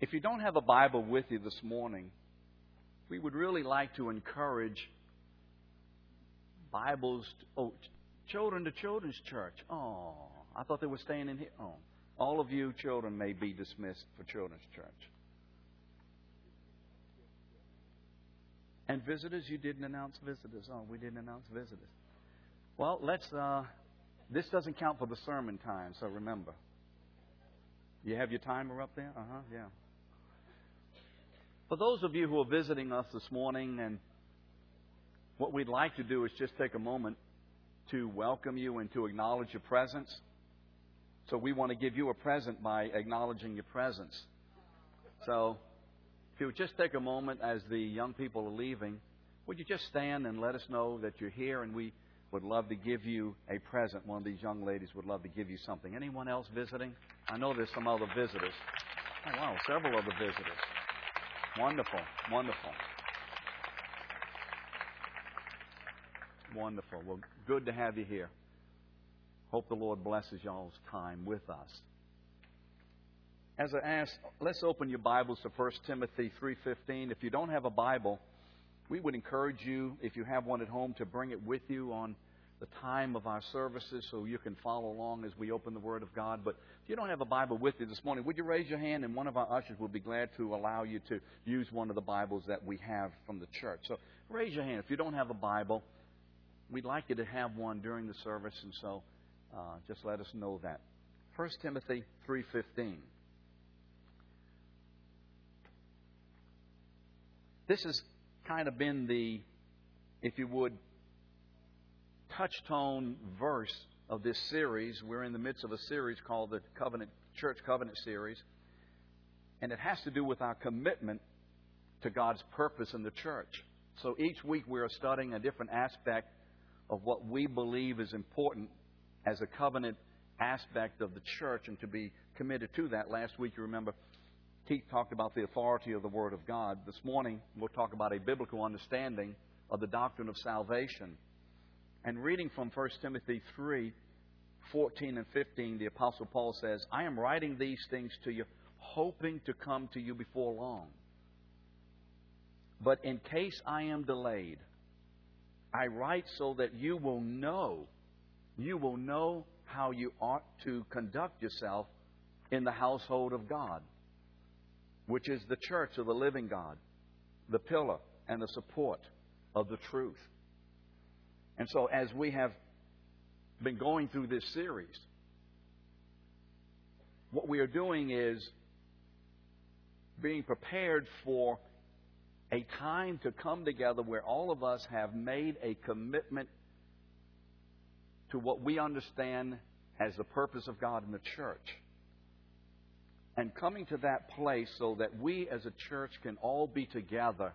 If you don't have a Bible with you this morning, we would really like to encourage Bibles. To, oh, children to children's church. Oh, I thought they were staying in here. Oh, all of you children may be dismissed for children's church. And visitors, you didn't announce visitors. Oh, we didn't announce visitors. Well, let's. Uh, this doesn't count for the sermon time, so remember. You have your timer up there? Uh huh, yeah. For those of you who are visiting us this morning, and what we'd like to do is just take a moment to welcome you and to acknowledge your presence. So we want to give you a present by acknowledging your presence. So if you would just take a moment as the young people are leaving, would you just stand and let us know that you're here and we would love to give you a present. One of these young ladies would love to give you something. Anyone else visiting? I know there's some other visitors. Oh, wow, several other visitors. Wonderful, wonderful. Wonderful. Well, good to have you here. Hope the Lord blesses y'all's time with us. As I asked, let's open your Bibles to 1 Timothy 3:15. If you don't have a Bible, we would encourage you, if you have one at home, to bring it with you on the time of our services so you can follow along as we open the Word of God. But if you don't have a Bible with you this morning, would you raise your hand and one of our ushers will be glad to allow you to use one of the Bibles that we have from the church. So raise your hand. If you don't have a Bible, we'd like you to have one during the service, and so uh, just let us know that. 1 Timothy 3.15. This has kind of been the, if you would, touchstone verse of this series. We're in the midst of a series called the Covenant Church Covenant series, and it has to do with our commitment to God's purpose in the church. So each week we are studying a different aspect of what we believe is important as a covenant aspect of the church and to be committed to that. Last week, you remember, Keith talked about the authority of the Word of God. This morning, we'll talk about a biblical understanding of the doctrine of salvation. And reading from 1 Timothy 3 14 and 15, the Apostle Paul says, I am writing these things to you, hoping to come to you before long. But in case I am delayed, I write so that you will know, you will know how you ought to conduct yourself in the household of God, which is the church of the living God, the pillar and the support of the truth. And so, as we have been going through this series, what we are doing is being prepared for a time to come together where all of us have made a commitment to what we understand as the purpose of God in the church. And coming to that place so that we as a church can all be together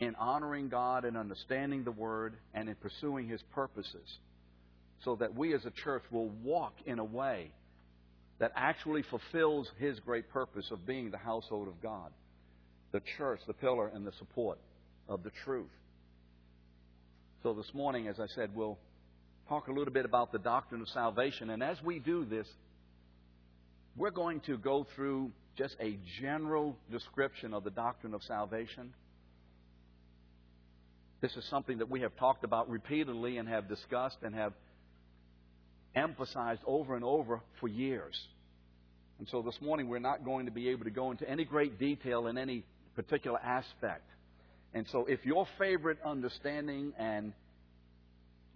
in honoring God and understanding the Word and in pursuing His purposes, so that we as a church will walk in a way that actually fulfills His great purpose of being the household of God, the church, the pillar and the support of the truth. So this morning, as I said, we'll talk a little bit about the doctrine of salvation. And as we do this, we're going to go through just a general description of the doctrine of salvation. This is something that we have talked about repeatedly and have discussed and have emphasized over and over for years. And so this morning we're not going to be able to go into any great detail in any particular aspect. And so if your favorite understanding and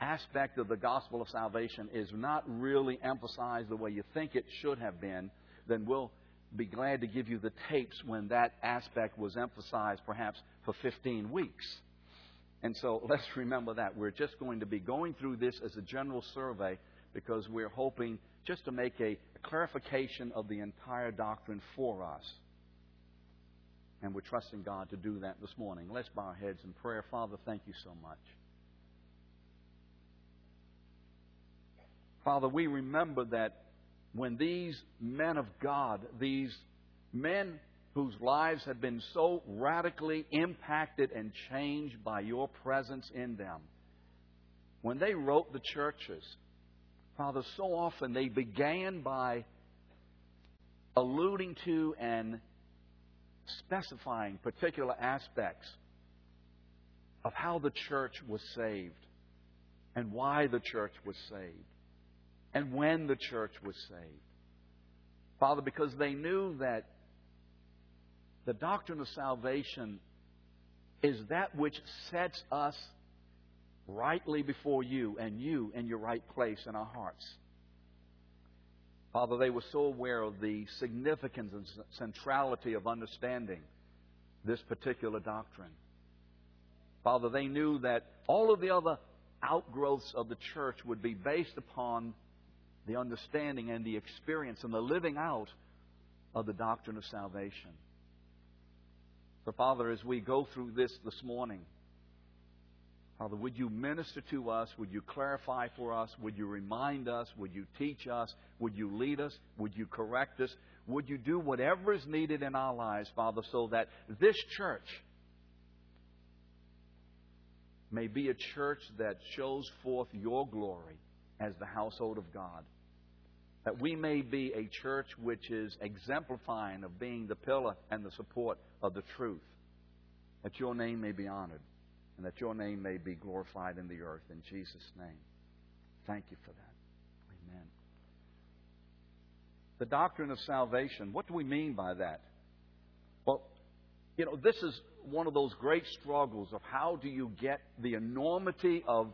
aspect of the gospel of salvation is not really emphasized the way you think it should have been, then we'll be glad to give you the tapes when that aspect was emphasized perhaps for 15 weeks. And so let's remember that. We're just going to be going through this as a general survey because we're hoping just to make a, clarification of the entire doctrine for us. And we're trusting God to do that this morning. Let's bow our heads in prayer. Father, thank you so much. Father, we remember that when these men of God, these men whose lives have been so radically impacted and changed by your presence in them. When they wrote the churches, Father, so often they began by alluding to and specifying particular aspects of how the church was saved and why the church was saved and when the church was saved. Father, because they knew that the doctrine of salvation is that which sets us rightly before you and you in your right place in our hearts. Father, they were so aware of the significance and centrality of understanding this particular doctrine. Father, they knew that all of the other outgrowths of the church would be based upon the understanding and the experience and the living out of the doctrine of salvation. So, Father, as we go through this this morning, Father, would you minister to us? Would you clarify for us? Would you remind us? Would you teach us? Would you lead us? Would you correct us? Would you do whatever is needed in our lives, Father, so that this church may be a church that shows forth your glory as the household of God? That we may be a church which is exemplifying of being the pillar and the support of the truth. That your name may be honored and that your name may be glorified in the earth. In Jesus' name. Thank you for that. Amen. The doctrine of salvation, what do we mean by that? Well, you know, this is one of those great struggles of how do you get the enormity of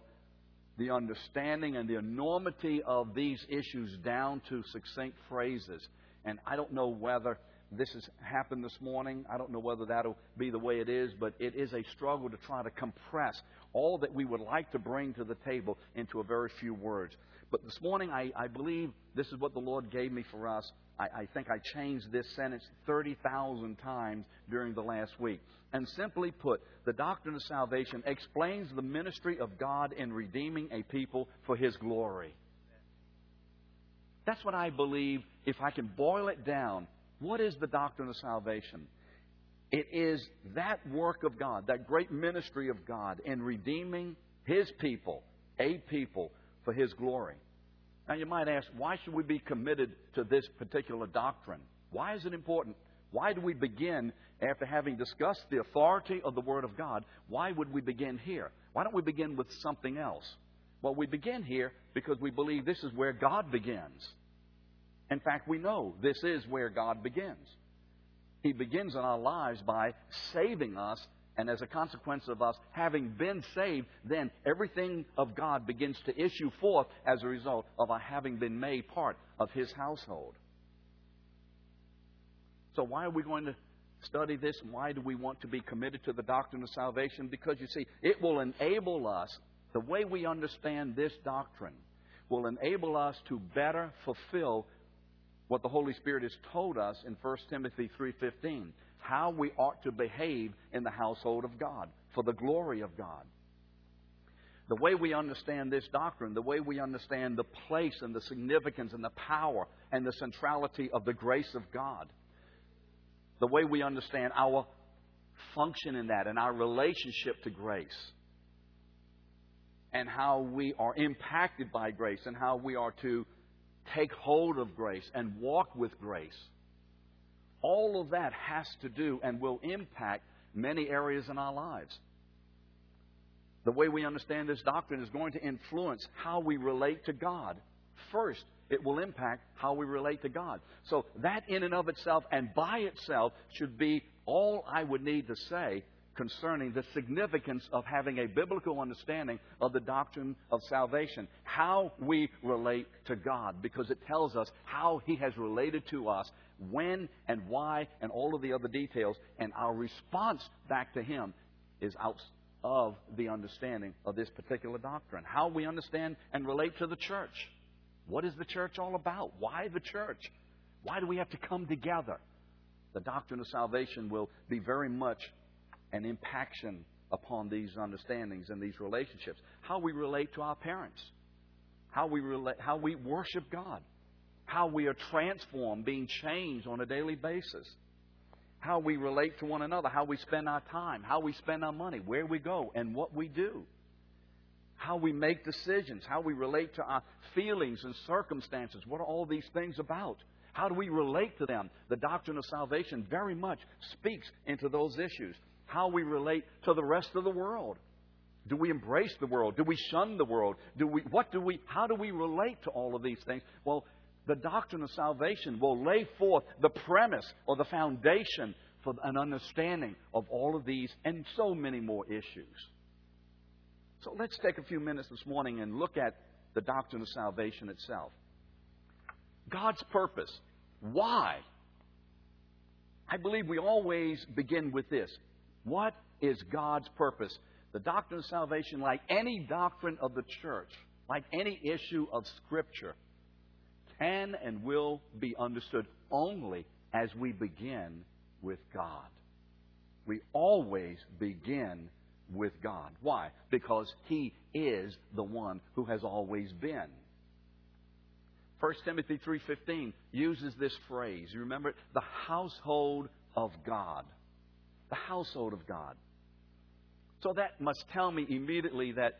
the understanding and the enormity of these issues down to succinct phrases. And I don't know whether this has happened this morning. I don't know whether that'll be the way it is, but it is a struggle to try to compress all that we would like to bring to the table into a very few words. But this morning, I, I believe this is what the Lord gave me for us. I, I think I changed this sentence 30,000 times during the last week. And simply put, the doctrine of salvation explains the ministry of God in redeeming a people for His glory. That's what I believe, if I can boil it down, what is the doctrine of salvation? It is that work of God, that great ministry of God in redeeming His people, a people, for His glory. Now, you might ask, why should we be committed to this particular doctrine? Why is it important? Why do we begin, after having discussed the authority of the Word of God, why would we begin here? Why don't we begin with something else? Well, we begin here because we believe this is where God begins. In fact, we know this is where God begins. He begins in our lives by saving us, and as a consequence of us having been saved, then everything of God begins to issue forth as a result of our having been made part of His household. So, why are we going to study this? Why do we want to be committed to the doctrine of salvation? Because you see, it will enable us, the way we understand this doctrine, will enable us to better fulfill what the Holy Spirit has told us in 1 Timothy 3:15, how we ought to behave in the household of God for the glory of God. The way we understand this doctrine, the way we understand the place and the significance and the power and the centrality of the grace of God, the way we understand our function in that and our relationship to grace, and how we are impacted by grace and how we are to take hold of grace and walk with grace. All of that has to do and will impact many areas in our lives. The way we understand this doctrine is going to influence how we relate to God. First, it will impact how we relate to God. So, that in and of itself and by itself should be all I would need to say concerning the significance of having a biblical understanding of the doctrine of salvation, how we relate to God, because it tells us how He has related to us, when and why, and all of the other details, and our response back to Him is out of the understanding of this particular doctrine. How we understand and relate to the church. What is the church all about? Why the church? Why do we have to come together? The doctrine of salvation will be very much an impaction upon these understandings and these relationships. How we relate to our parents, how we, relate, how we worship God, how we are transformed, being changed on a daily basis, how we relate to one another, how we spend our time, how we spend our money, where we go, and what we do. How we make decisions, how we relate to our feelings and circumstances. What are all these things about? How do we relate to them? The doctrine of salvation very much speaks into those issues. How we relate to the rest of the world. Do we embrace the world? Do we shun the world? Do we, what do we, how do we relate to all of these things? Well, the doctrine of salvation will lay forth the premise or the foundation for an understanding of all of these and so many more issues. So let's take a few minutes this morning and look at the doctrine of salvation itself. God's purpose. Why? I believe we always begin with this. What is God's purpose? The doctrine of salvation, like any doctrine of the church, like any issue of Scripture, can and will be understood only as we begin with God. We always begin with God. Why? Because He is the one who has always been. 1 Timothy 3:15 uses this phrase. You remember it? The household of God. The household of God. So that must tell me immediately that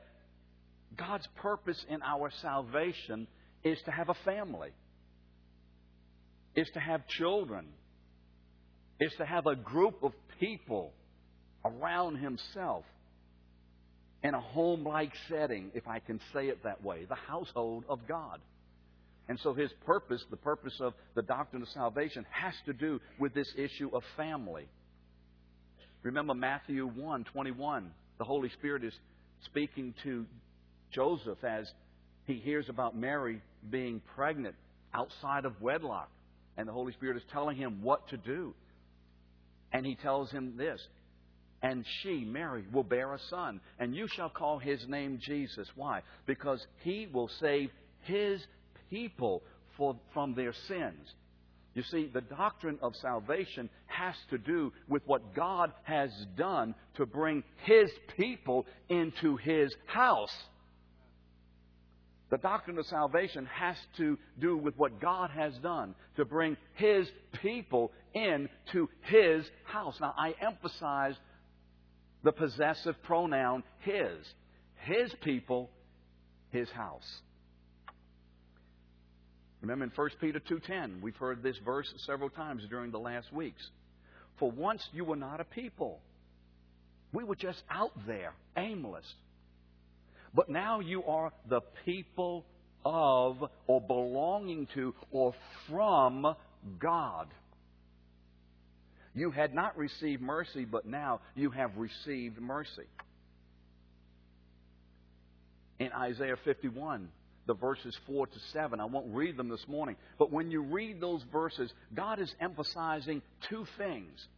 God's purpose in our salvation is to have a family, is to have children, is to have a group of people around Himself in a home like setting, if I can say it that way, the household of God. And so His purpose, the purpose of the doctrine of salvation, has to do with this issue of family. Remember Matthew 1 21. The Holy Spirit is speaking to Joseph as he hears about Mary being pregnant outside of wedlock. And the Holy Spirit is telling him what to do. And he tells him this And she, Mary, will bear a son, and you shall call his name Jesus. Why? Because he will save his people for, from their sins. You see, the doctrine of salvation has to do with what God has done to bring His people into His house. The doctrine of salvation has to do with what God has done to bring His people into His house. Now, I emphasize the possessive pronoun His. His people, His house. Remember in 1 Peter 2:10, we've heard this verse several times during the last weeks. For once you were not a people. We were just out there, aimless. But now you are the people of or belonging to or from God. You had not received mercy, but now you have received mercy. In Isaiah 51, the verses 4 to 7. I won't read them this morning. But when you read those verses, God is emphasizing two things.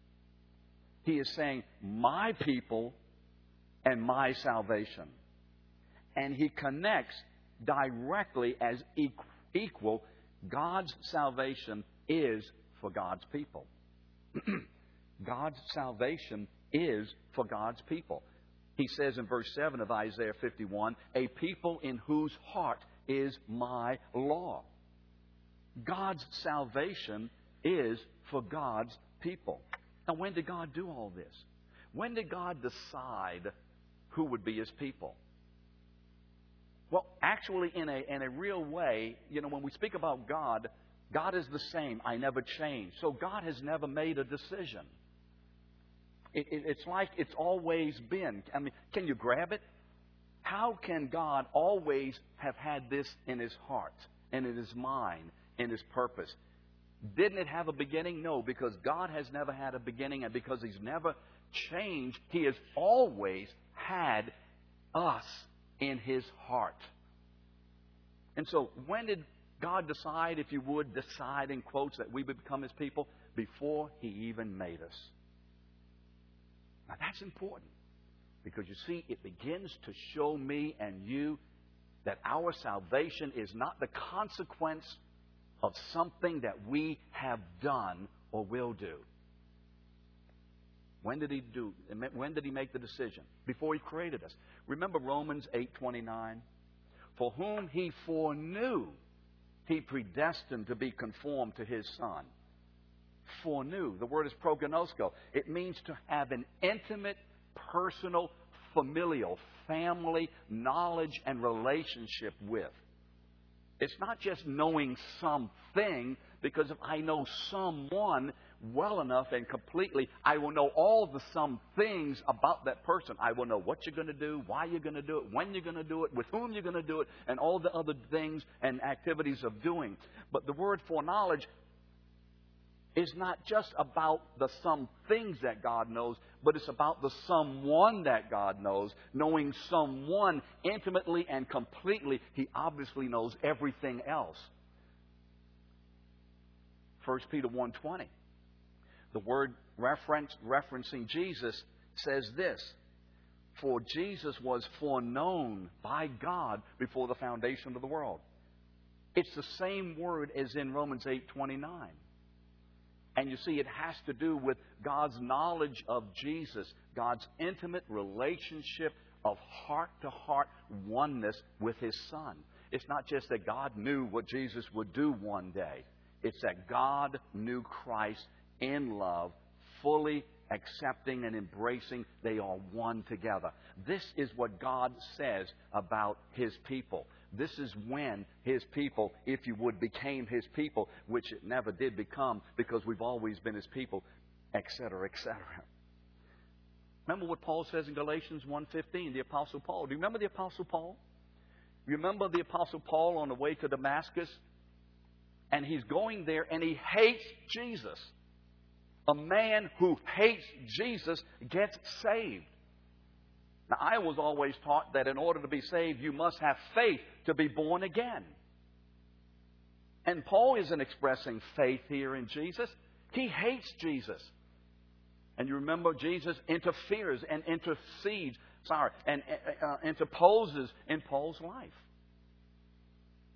He is saying, My people and my salvation. And He connects directly as equal. God's salvation is for God's people. God's salvation is for God's people. He says in verse 7 of Isaiah 51 a people in whose heart is my law. God's salvation is for God's people. Now, when did God do all this? When did God decide who would be his people? Well, actually, in a, in a real way, you know, when we speak about God, God is the same. I never change. So God has never made a decision. It, it, it's like it's always been. I mean, can you grab it? How can God always have had this in his heart and in his mind, and his purpose? Didn't it have a beginning? No, because God has never had a beginning, and because he's never changed, he has always had us in his heart. And so, when did God decide, if you would, decide in quotes that we would become his people? Before he even made us. Now, that's important. Because you see, it begins to show me and you that our salvation is not the consequence of something that we have done or will do. When did he do? When did he make the decision? Before he created us. Remember Romans 8:29? For whom he foreknew, he predestined to be conformed to his son. Foreknew. The word is prognosko. It means to have an intimate personal, familial, family knowledge and relationship with. It's not just knowing something, Because if I know someone well enough and completely, I will know all the some things about that person. I will know what you're going to do, why you're going to do it, when you're going to do it, with whom you're going to do it, and all the other things and activities of doing. But the word foreknowledge is not just about the some things that God knows, but it's about the someone that God knows, knowing someone intimately and completely. He obviously knows everything else. 1 Peter 1:20. The word reference, referencing Jesus says this For Jesus was foreknown by God before the foundation of the world. It's the same word as in Romans 8:29. And you see, it has to do with God's knowledge of Jesus, God's intimate relationship of heart to heart oneness with His Son. It's not just that God knew what Jesus would do one day, it's that God knew Christ in love, fully accepting and embracing. They are one together. This is what God says about His people. This is when His people, if you would, became His people, which it never did become because we've always been His people, etc., etc. Remember what Paul says in Galatians 1.15, the Apostle Paul. Do you remember the Apostle Paul? You Remember the Apostle Paul on the way to Damascus? And he's going there and he hates Jesus. A man who hates Jesus gets saved. Now, I was always taught that in order to be saved, you must have faith to be born again. And Paul isn't expressing faith here in Jesus. He hates Jesus. And you remember Jesus interferes and intercedes, sorry, and uh, uh interposes in Paul's life.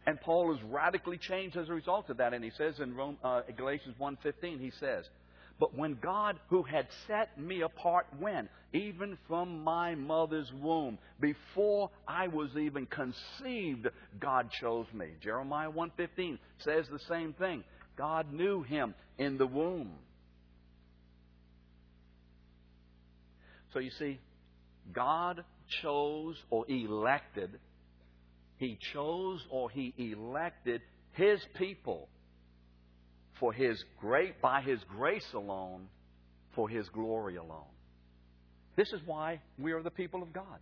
And Paul is radically changed as a result of that. And he says in Rome, uh, Galatians 1.15, he says, but when God, who had set me apart, when? Even from my mother's womb, before I was even conceived, God chose me. Jeremiah 1.15 says the same thing. God knew him in the womb. So you see, God chose or elected, He chose or He elected His people for His great, by His grace alone, for His glory alone. This is why we are the people of God.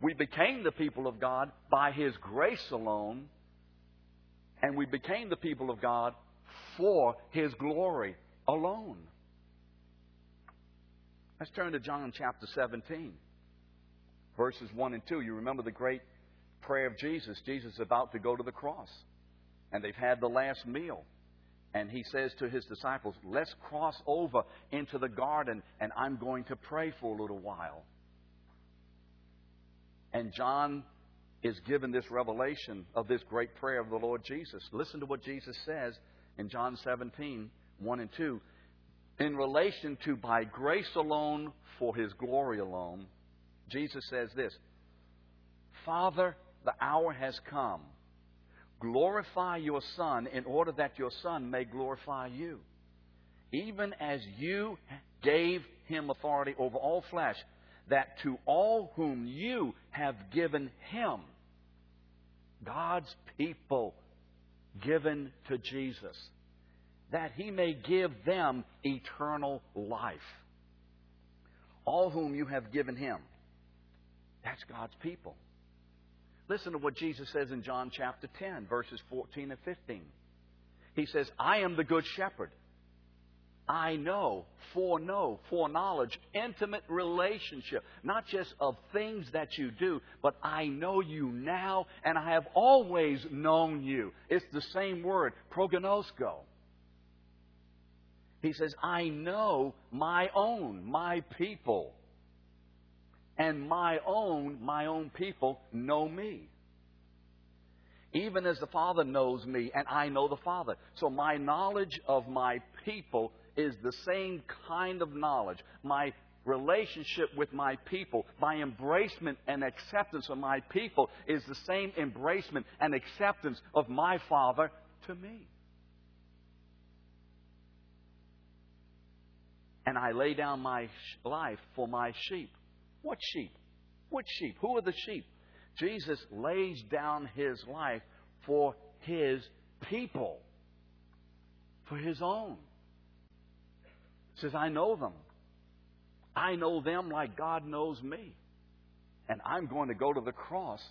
We became the people of God by His grace alone, and we became the people of God for His glory alone. Let's turn to John chapter 17, verses 1 and 2. You remember the great prayer of Jesus. Jesus is about to go to the cross, and they've had the last meal. And he says to his disciples, Let's cross over into the garden, and I'm going to pray for a little while. And John is given this revelation of this great prayer of the Lord Jesus. Listen to what Jesus says in John 17, 1 and 2. In relation to by grace alone, for his glory alone, Jesus says this Father, the hour has come Glorify your Son in order that your Son may glorify you. Even as you gave him authority over all flesh, that to all whom you have given him, God's people given to Jesus, that he may give them eternal life. All whom you have given him. That's God's people. Listen to what Jesus says in John chapter 10, verses 14 and 15. He says, I am the good shepherd. I know, foreknow, foreknowledge, intimate relationship, not just of things that you do, but I know you now, and I have always known you. It's the same word, prognosko. He says, I know my own, my people and my own, my own people know me. Even as the Father knows me, and I know the Father. So my knowledge of my people is the same kind of knowledge. My relationship with my people, my embracement and acceptance of my people is the same embracement and acceptance of my Father to me. And I lay down my life for my sheep. What sheep? Which sheep? Who are the sheep? Jesus lays down his life for his people. for his own. He says, I know them. I know them like God knows me. And I'm going to go to the cross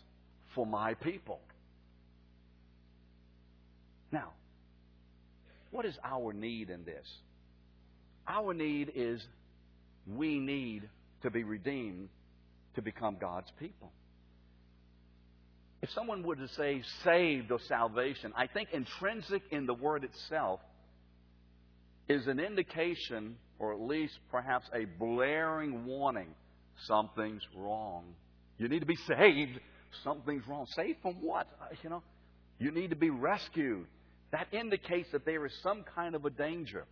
for my people. Now, what is our need in this? Our need is we need to be redeemed to become God's people. If someone were to say saved or salvation, I think intrinsic in the word itself is an indication, or at least perhaps a blaring warning something's wrong. You need to be saved. Something's wrong. Saved from what? Uh, you know, you need to be rescued. That indicates that there is some kind of a danger.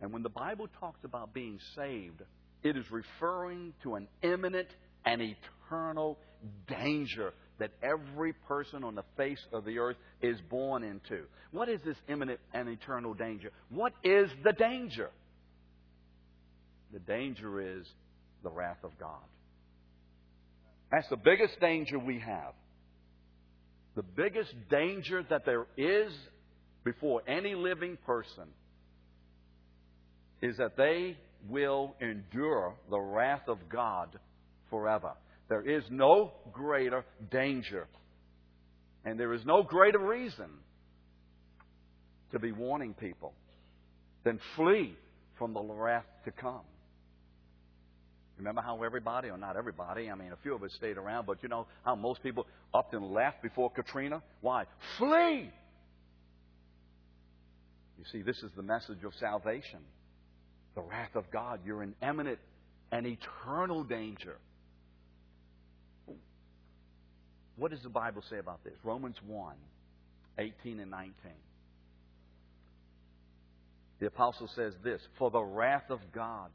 And when the Bible talks about being saved, it is referring to an imminent and eternal danger that every person on the face of the earth is born into. What is this imminent and eternal danger? What is the danger? The danger is the wrath of God. That's the biggest danger we have. The biggest danger that there is before any living person is that they will endure the wrath of God forever. There is no greater danger. And there is no greater reason to be warning people than flee from the wrath to come. Remember how everybody, or not everybody, I mean, a few of us stayed around, but you know how most people upped and left before Katrina? Why? Flee! You see, this is the message of salvation. The wrath of God. You're in imminent and eternal danger. What does the Bible say about this? Romans 1 18 and 19. The apostle says this For the wrath of God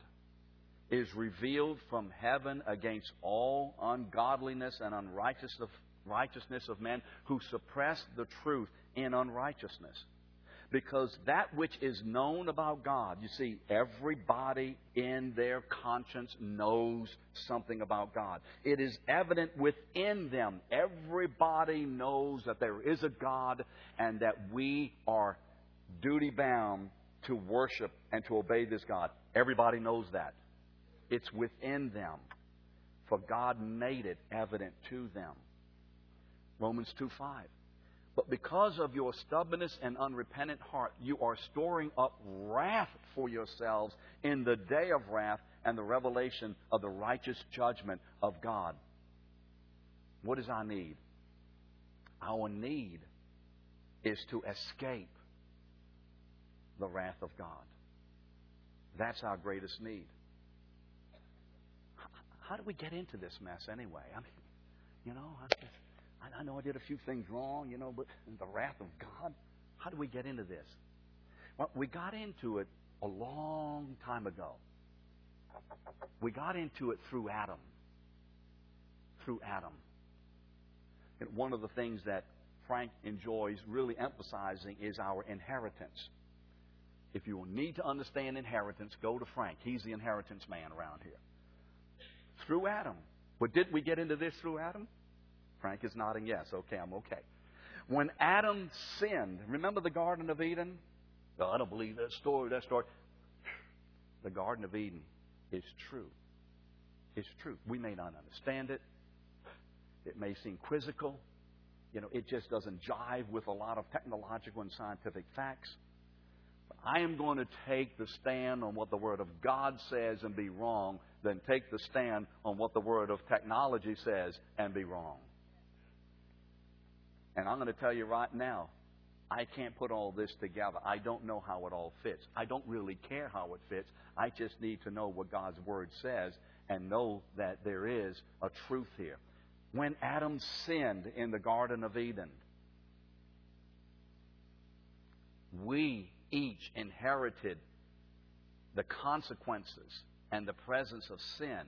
is revealed from heaven against all ungodliness and unrighteousness of men who suppress the truth in unrighteousness because that which is known about God, you see, everybody in their conscience knows something about God. It is evident within them. Everybody knows that there is a God and that we are duty bound to worship and to obey this God. Everybody knows that. It's within them. For God made it evident to them. Romans 2 5. But because of your stubbornness and unrepentant heart, you are storing up wrath for yourselves in the day of wrath and the revelation of the righteous judgment of God. What is our need? Our need is to escape the wrath of God. That's our greatest need. How do we get into this mess anyway? I mean, you know, I know I did a few things wrong, you know, but the wrath of God, how do we get into this? Well, we got into it a long time ago. We got into it through Adam. Through Adam. And one of the things that Frank enjoys really emphasizing is our inheritance. If you need to understand inheritance, go to Frank. He's the inheritance man around here. Through Adam. But did we get into this through Adam? Frank is nodding yes. Okay, I'm okay. When Adam sinned, remember the Garden of Eden? Oh, I don't believe that story, that story. The Garden of Eden is true. It's true. We may not understand it. It may seem quizzical. You know, it just doesn't jive with a lot of technological and scientific facts. But I am going to take the stand on what the Word of God says and be wrong, then take the stand on what the Word of technology says and be wrong. And I'm going to tell you right now, I can't put all this together. I don't know how it all fits. I don't really care how it fits. I just need to know what God's Word says and know that there is a truth here. When Adam sinned in the Garden of Eden, we each inherited the consequences and the presence of sin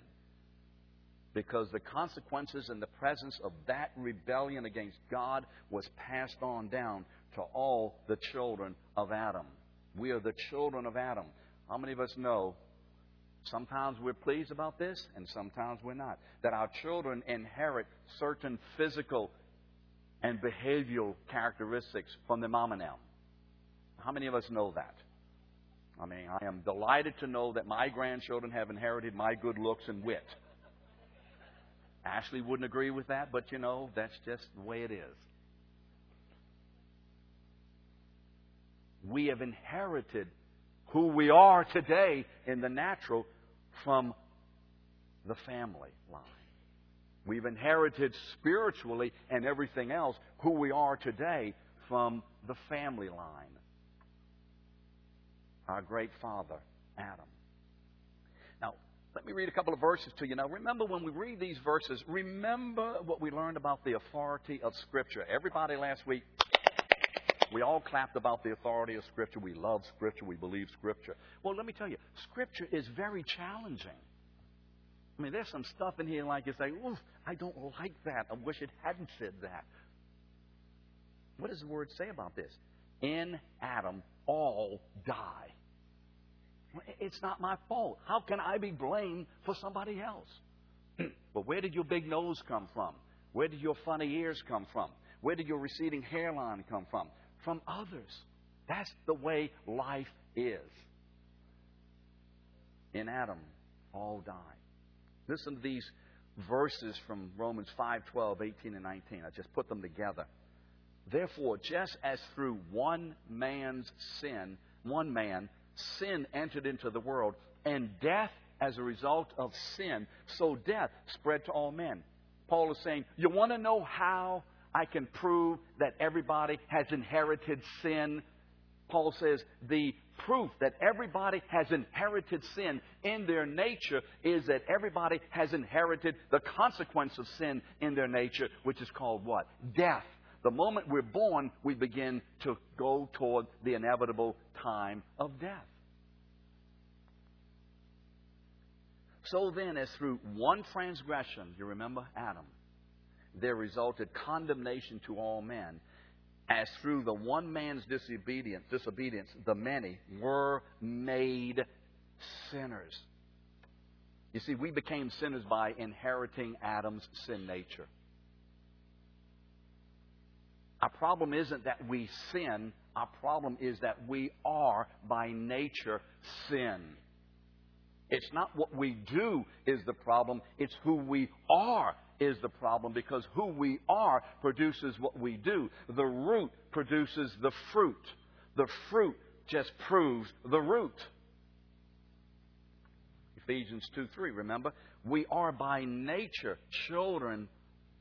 because the consequences and the presence of that rebellion against God was passed on down to all the children of Adam. We are the children of Adam. How many of us know sometimes we're pleased about this and sometimes we're not? That our children inherit certain physical and behavioral characteristics from their mom and them. How many of us know that? I mean, I am delighted to know that my grandchildren have inherited my good looks and wit. Ashley wouldn't agree with that, but you know, that's just the way it is. We have inherited who we are today in the natural from the family line. We've inherited spiritually and everything else who we are today from the family line. Our great father, Adam. Let me read a couple of verses to you. Now, remember when we read these verses, remember what we learned about the authority of Scripture. Everybody last week, we all clapped about the authority of Scripture. We love Scripture. We believe Scripture. Well, let me tell you, Scripture is very challenging. I mean, there's some stuff in here like you say, oof, I don't like that. I wish it hadn't said that. What does the word say about this? In Adam, all die. It's not my fault. How can I be blamed for somebody else? but where did your big nose come from? Where did your funny ears come from? Where did your receding hairline come from? From others. That's the way life is. In Adam, all die. Listen to these verses from Romans 5 12, 18, and 19. I just put them together. Therefore, just as through one man's sin, one man, sin entered into the world, and death as a result of sin, so death spread to all men. Paul is saying, You want to know how I can prove that everybody has inherited sin? Paul says, The proof that everybody has inherited sin in their nature is that everybody has inherited the consequence of sin in their nature, which is called what? Death. The moment we're born, we begin to go toward the inevitable time of death. So then, as through one transgression, you remember Adam, there resulted condemnation to all men, as through the one man's disobedience, disobedience, the many were made sinners. You see, we became sinners by inheriting Adam's sin nature. Our problem isn't that we sin, our problem is that we are by nature sin. It's not what we do is the problem, it's who we are is the problem because who we are produces what we do. The root produces the fruit. The fruit just proves the root. Ephesians 2 3, remember? We are by nature children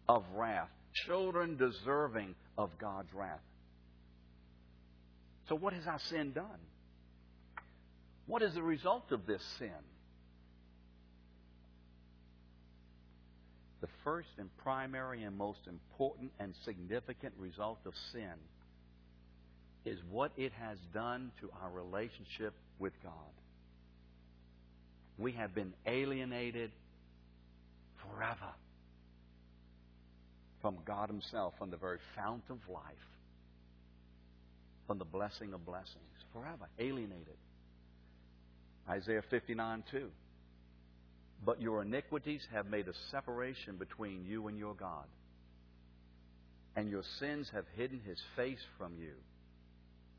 of wrath children deserving of God's wrath. So, what has our sin done? What is the result of this sin? The first and primary and most important and significant result of sin is what it has done to our relationship with God. We have been alienated forever from God Himself, from the very fount of life, from the blessing of blessings, forever alienated. Isaiah 59 2. But your iniquities have made a separation between you and your God, and your sins have hidden His face from you,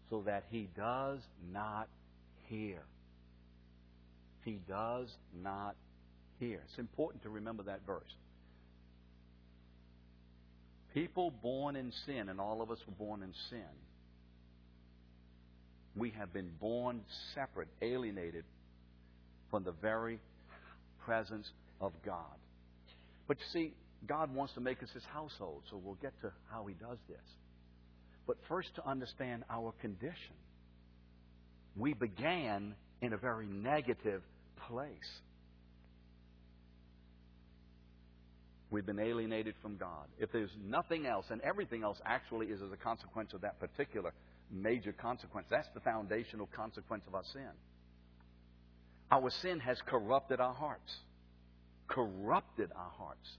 so that He does not hear. He does not hear. It's important to remember that verse. People born in sin, and all of us were born in sin, we have been born separate, alienated from the very presence of God. But you see, God wants to make us his household, so we'll get to how he does this. But first, to understand our condition, we began in a very negative place. We've been alienated from God. If there's nothing else, and everything else actually is as a consequence of that particular major consequence, that's the foundational consequence of our sin. Our sin has corrupted our hearts. Corrupted our hearts.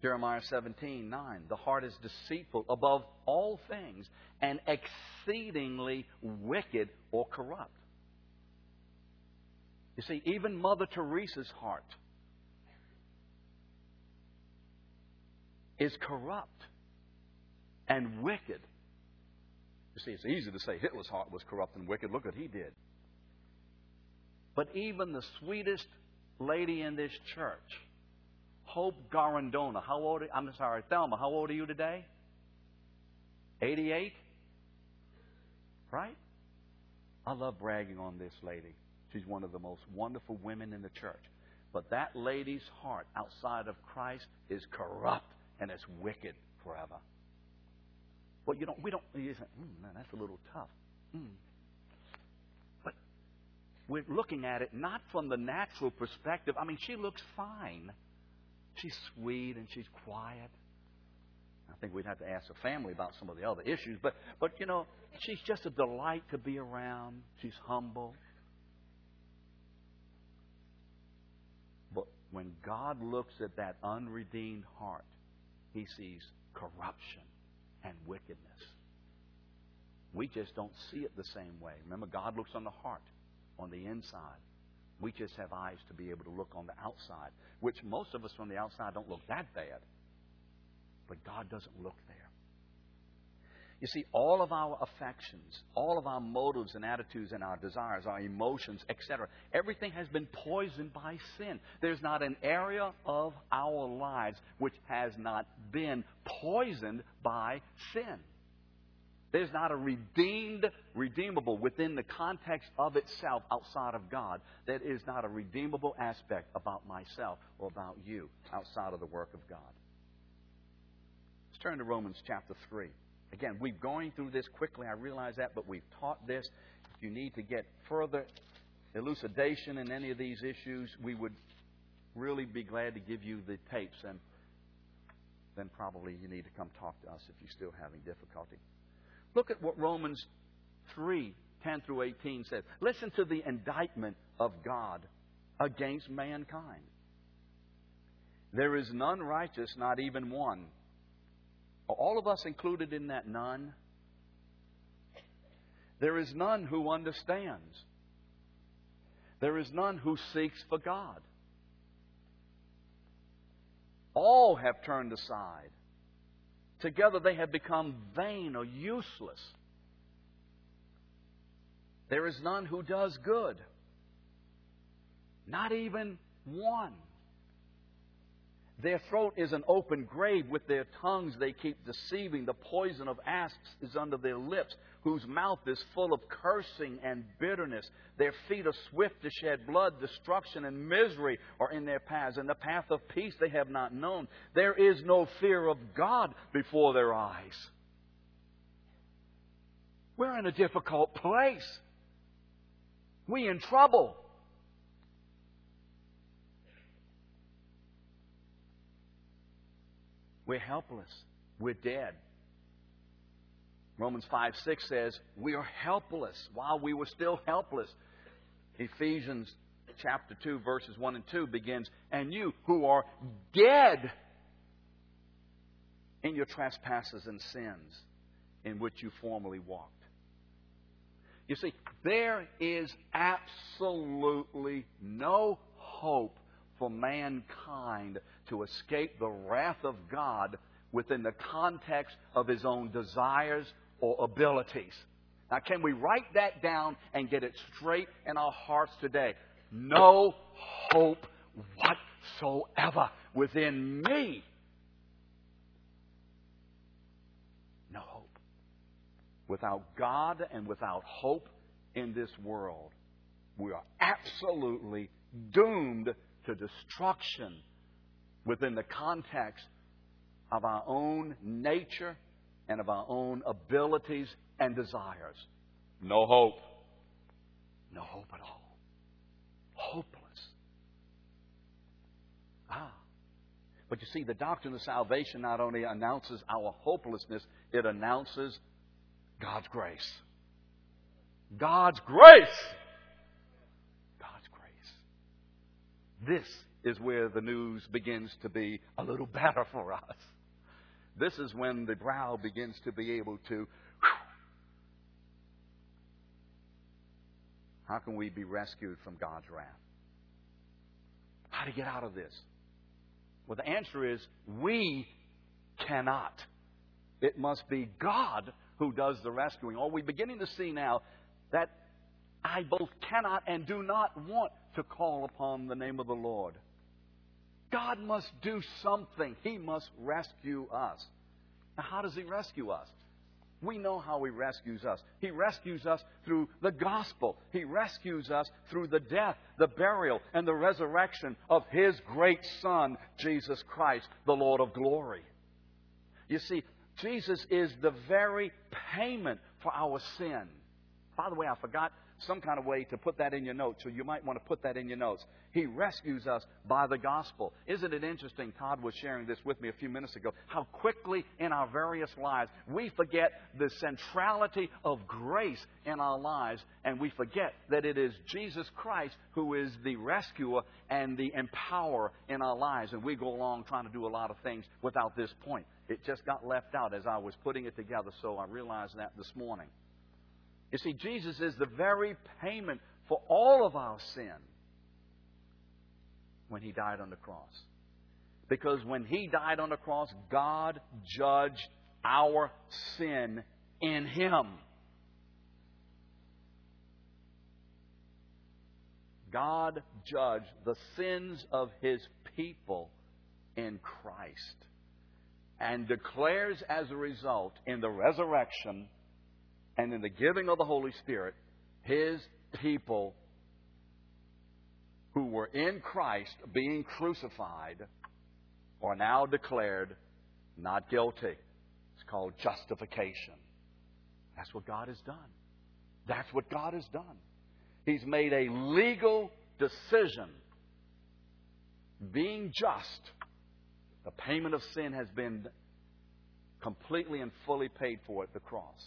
Jeremiah 17, 9. The heart is deceitful above all things and exceedingly wicked or corrupt. You see, even Mother Teresa's heart is corrupt and wicked. You see, it's easy to say Hitler's heart was corrupt and wicked. Look what he did. But even the sweetest lady in this church, Hope Garandona, how old? Are, I'm sorry, Thelma. How old are you today? 88. Right? I love bragging on this lady. She's one of the most wonderful women in the church. But that lady's heart outside of Christ is corrupt and it's wicked forever. Well, you don't. We don't. You say, mm, man, that's a little tough. Mm. But we're looking at it not from the natural perspective. I mean, she looks fine. She's sweet and she's quiet. I think we'd have to ask the family about some of the other issues. But, but you know, she's just a delight to be around. She's humble. But when God looks at that unredeemed heart, he sees corruption and wickedness. We just don't see it the same way. Remember, God looks on the heart, on the inside. We just have eyes to be able to look on the outside, which most of us from the outside don't look that bad. But God doesn't look there. You see, all of our affections, all of our motives and attitudes and our desires, our emotions, etc., everything has been poisoned by sin. There's not an area of our lives which has not been poisoned by sin. There's not a redeemed, redeemable within the context of itself outside of God. That is not a redeemable aspect about myself or about you outside of the work of God. Let's turn to Romans chapter 3. Again, we're going through this quickly, I realize that, but we've taught this. If you need to get further elucidation in any of these issues, we would really be glad to give you the tapes, and then probably you need to come talk to us if you're still having difficulty. Look at what Romans 3 10 through 18 says. Listen to the indictment of God against mankind. There is none righteous, not even one. All of us included in that none? There is none who understands. There is none who seeks for God. All have turned aside. Together they have become vain or useless. There is none who does good. Not even one. Their throat is an open grave. With their tongues they keep deceiving. The poison of asps is under their lips, whose mouth is full of cursing and bitterness. Their feet are swift to shed blood. Destruction and misery are in their paths, and the path of peace they have not known. There is no fear of God before their eyes. We're in a difficult place. We in trouble. We're helpless. We're dead. Romans 5 6 says, We are helpless while we were still helpless. Ephesians chapter 2, verses 1 and 2 begins, And you who are dead in your trespasses and sins in which you formerly walked. You see, there is absolutely no hope for mankind to escape the wrath of God within the context of his own desires or abilities. Now, can we write that down and get it straight in our hearts today? No hope whatsoever within me. No hope. Without God and without hope in this world, we are absolutely doomed to destruction within the context of our own nature and of our own abilities and desires. No hope. No hope at all. Hopeless. Ah. But you see, the doctrine of salvation not only announces our hopelessness, it announces God's grace. God's grace! This is where the news begins to be a little better for us. This is when the brow begins to be able to. How can we be rescued from God's wrath? How to get out of this? Well, the answer is we cannot. It must be God who does the rescuing. Are we beginning to see now that I both cannot and do not want to call upon the name of the Lord? God must do something. He must rescue us. Now, how does He rescue us? We know how He rescues us. He rescues us through the gospel. He rescues us through the death, the burial, and the resurrection of His great Son, Jesus Christ, the Lord of glory. You see, Jesus is the very payment for our sin. By the way, I forgot some kind of way to put that in your notes, so you might want to put that in your notes. He rescues us by the gospel. Isn't it interesting? Todd was sharing this with me a few minutes ago. How quickly in our various lives we forget the centrality of grace in our lives, and we forget that it is Jesus Christ who is the rescuer and the empower in our lives. And we go along trying to do a lot of things without this point. It just got left out as I was putting it together, so I realized that this morning. You see, Jesus is the very payment for all of our sin when He died on the cross. Because when He died on the cross, God judged our sin in Him. God judged the sins of His people in Christ and declares as a result in the resurrection and in the giving of the Holy Spirit, his people who were in Christ being crucified are now declared not guilty. It's called justification. That's what God has done. That's what God has done. He's made a legal decision. Being just, the payment of sin has been completely and fully paid for at the cross.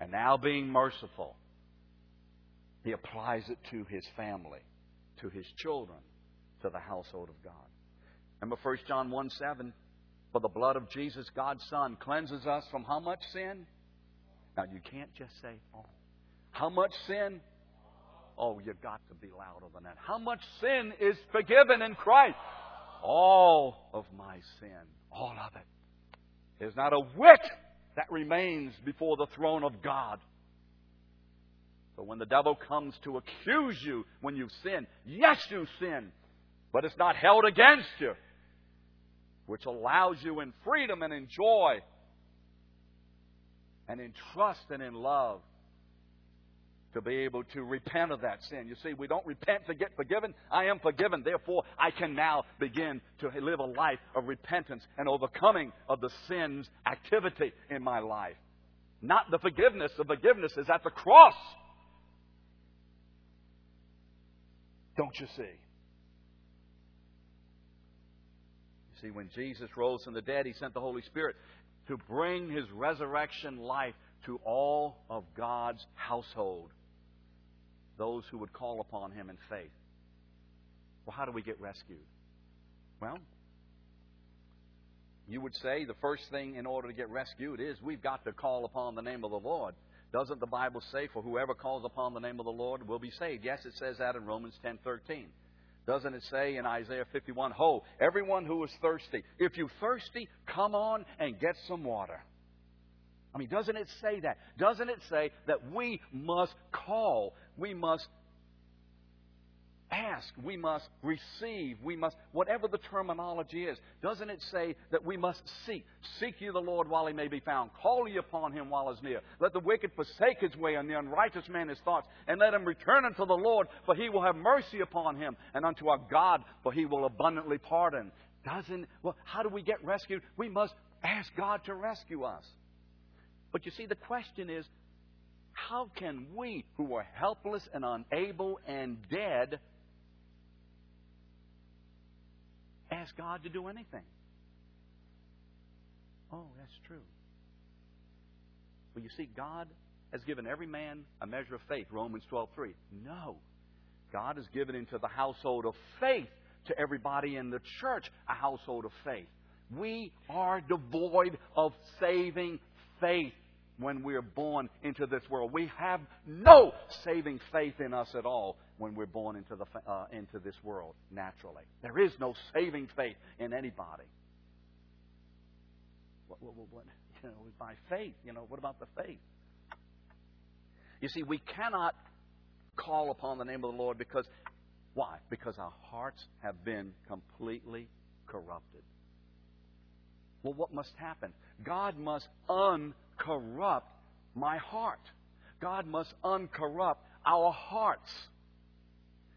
And now, being merciful, he applies it to his family, to his children, to the household of God. Remember 1 John 1 7? For the blood of Jesus, God's Son, cleanses us from how much sin? Now, you can't just say, oh. How much sin? Oh, you've got to be louder than that. How much sin is forgiven in Christ? All of my sin. All of it. There's not a whit that remains before the throne of God. So when the devil comes to accuse you when you've sinned, yes, you sin, but it's not held against you, which allows you in freedom and in joy and in trust and in love to be able to repent of that sin. You see, we don't repent to get forgiven. I am forgiven. Therefore, I can now begin to live a life of repentance and overcoming of the sin's activity in my life. Not the forgiveness. The forgiveness is at the cross. Don't you see? You see, when Jesus rose from the dead, He sent the Holy Spirit to bring His resurrection life to all of God's household those who would call upon him in faith. Well, how do we get rescued? Well, you would say the first thing in order to get rescued is we've got to call upon the name of the Lord. Doesn't the Bible say, for whoever calls upon the name of the Lord will be saved? Yes, it says that in Romans 10:13. Doesn't it say in Isaiah 51, Ho, everyone who is thirsty, if you're thirsty, come on and get some water. I mean, doesn't it say that? Doesn't it say that we must call, we must ask, we must receive, we must, whatever the terminology is, doesn't it say that we must seek? Seek ye the Lord while he may be found. Call ye upon him while he's near. Let the wicked forsake his way and the unrighteous man his thoughts, and let him return unto the Lord, for he will have mercy upon him, and unto our God, for he will abundantly pardon. Doesn't, well, how do we get rescued? We must ask God to rescue us. But you see, the question is how can we, who are helpless and unable and dead, ask God to do anything? Oh, that's true. Well, you see, God has given every man a measure of faith, Romans 12:3. No. God has given into the household of faith to everybody in the church a household of faith. We are devoid of saving faith when we're born into this world. We have no saving faith in us at all when we're born into, the, uh, into this world naturally. There is no saving faith in anybody. What, what, what, You know, by faith. You know, what about the faith? You see, we cannot call upon the name of the Lord because, why? Because our hearts have been completely corrupted. Well, what must happen? God must uncorrupt my heart. God must uncorrupt our hearts.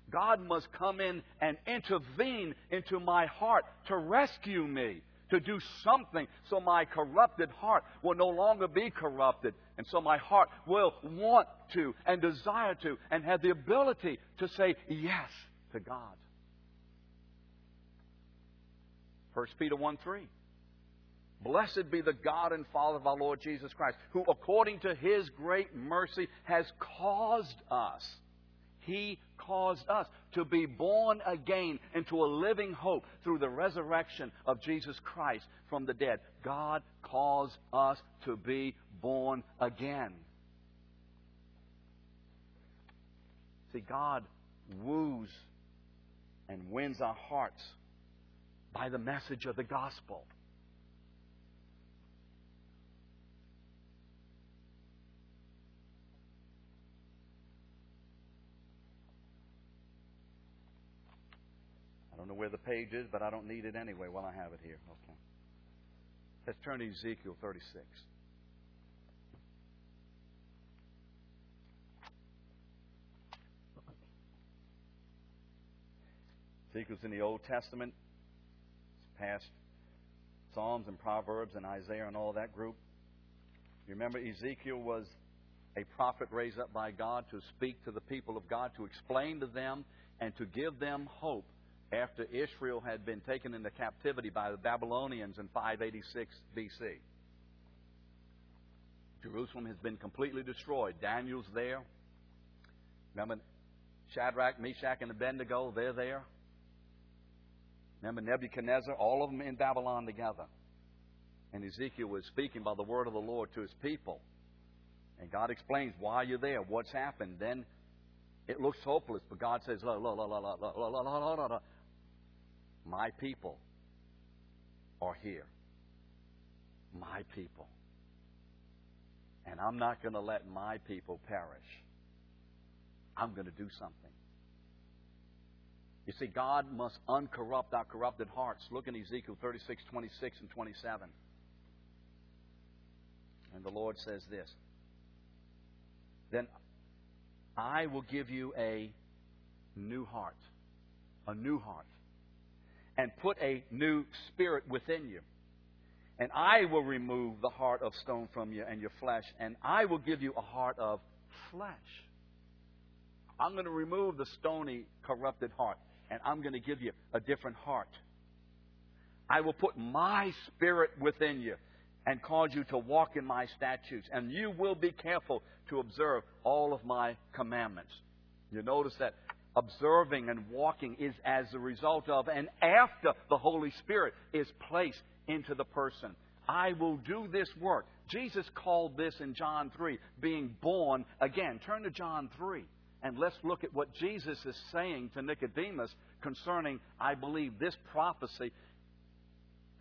God must come in and intervene into my heart to rescue me, to do something so my corrupted heart will no longer be corrupted. And so my heart will want to and desire to and have the ability to say yes to God. 1 Peter 1 3. Blessed be the God and Father of our Lord Jesus Christ, who according to his great mercy has caused us. He caused us to be born again into a living hope through the resurrection of Jesus Christ from the dead. God caused us to be born again. See, God woos and wins our hearts by the message of the gospel. Don't know where the page is, but I don't need it anyway while I have it here. Okay. Let's turn to Ezekiel 36. Ezekiel's in the Old Testament. It's past Psalms and Proverbs and Isaiah and all that group. You remember Ezekiel was a prophet raised up by God to speak to the people of God, to explain to them and to give them hope after Israel had been taken into captivity by the Babylonians in 586 BC. Jerusalem has been completely destroyed. Daniel's there. Remember Shadrach, Meshach, and Abednego? They're there. Remember Nebuchadnezzar? All of them in Babylon together. And Ezekiel was speaking by the word of the Lord to his people. And God explains why you're there, what's happened. Then it looks hopeless, but God says. My people are here. My people. And I'm not going to let my people perish. I'm going to do something. You see, God must uncorrupt our corrupted hearts. Look in Ezekiel 36, 26, and 27. And the Lord says this Then I will give you a new heart. A new heart and put a new spirit within you. And I will remove the heart of stone from you and your flesh, and I will give you a heart of flesh. I'm going to remove the stony, corrupted heart, and I'm going to give you a different heart. I will put my spirit within you and cause you to walk in my statutes, and you will be careful to observe all of my commandments. You notice that observing and walking is as a result of and after the Holy Spirit is placed into the person. I will do this work. Jesus called this in John 3 being born again. Turn to John 3 and let's look at what Jesus is saying to Nicodemus concerning, I believe, this prophecy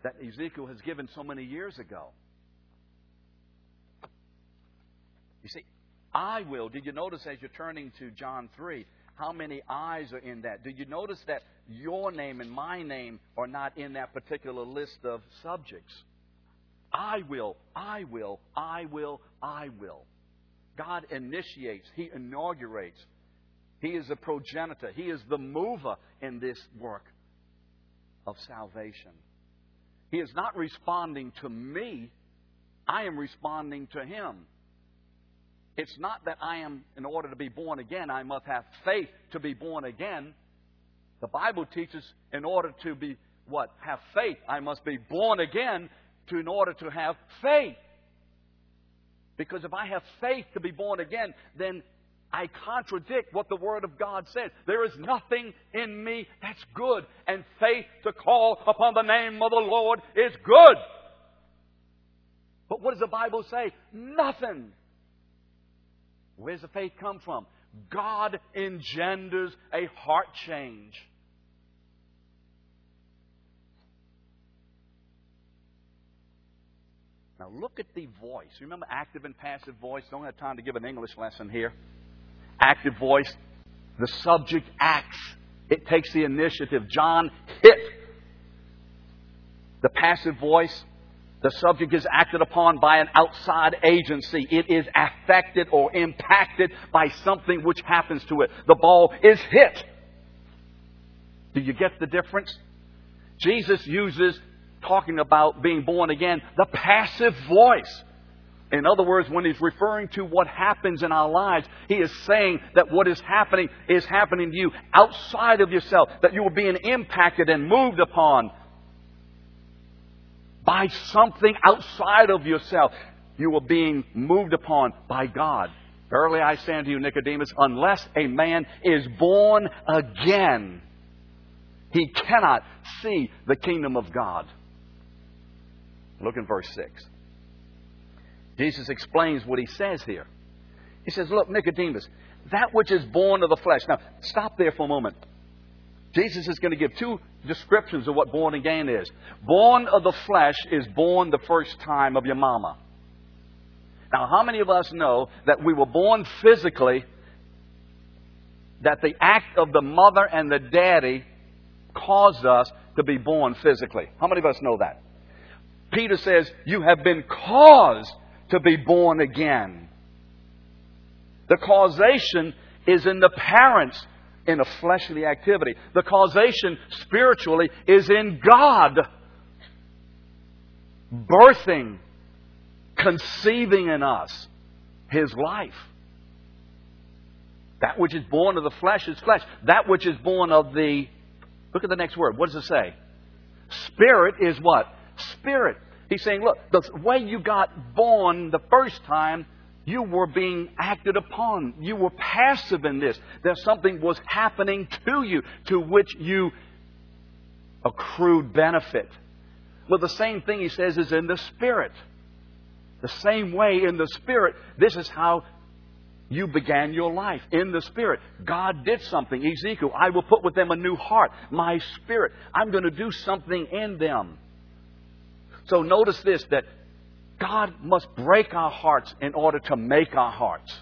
that Ezekiel has given so many years ago. You see, I will. Did you notice as you're turning to John 3 how many eyes are in that. Do you notice that your name and my name are not in that particular list of subjects? I will, I will, I will, I will. God initiates, He inaugurates. He is a progenitor, He is the mover in this work of salvation. He is not responding to me, I am responding to Him. It's not that I am, in order to be born again, I must have faith to be born again. The Bible teaches in order to be what? Have faith, I must be born again to in order to have faith. Because if I have faith to be born again, then I contradict what the Word of God says. There is nothing in me that's good, and faith to call upon the name of the Lord is good. But what does the Bible say? Nothing Where's the faith come from? God engenders a heart change. Now look at the voice. Remember active and passive voice? Don't have time to give an English lesson here. Active voice, the subject acts. It takes the initiative. John hit. The passive voice, the subject is acted upon by an outside agency. It is affected or impacted by something which happens to it. The ball is hit. Do you get the difference? Jesus uses, talking about being born again, the passive voice. In other words, when he's referring to what happens in our lives, he is saying that what is happening is happening to you outside of yourself, that you are being impacted and moved upon by something outside of yourself. You are being moved upon by God. Verily I say unto you, Nicodemus, unless a man is born again, he cannot see the kingdom of God. Look in verse 6. Jesus explains what he says here. He says, Look, Nicodemus, that which is born of the flesh. Now, stop there for a moment. Jesus is going to give two descriptions of what born again is. Born of the flesh is born the first time of your mama. Now, how many of us know that we were born physically, that the act of the mother and the daddy caused us to be born physically? How many of us know that? Peter says, You have been caused to be born again. The causation is in the parents in a fleshly activity. The causation spiritually is in God birthing, conceiving in us His life. That which is born of the flesh is flesh. That which is born of the. Look at the next word. What does it say? Spirit is what? Spirit. He's saying, look, the way you got born the first time you were being acted upon. You were passive in this. That something was happening to you to which you accrued benefit. Well, the same thing he says is in the Spirit. The same way in the Spirit, this is how you began your life in the Spirit. God did something. Ezekiel, I will put with them a new heart, my Spirit. I'm going to do something in them. So notice this that God must break our hearts in order to make our hearts.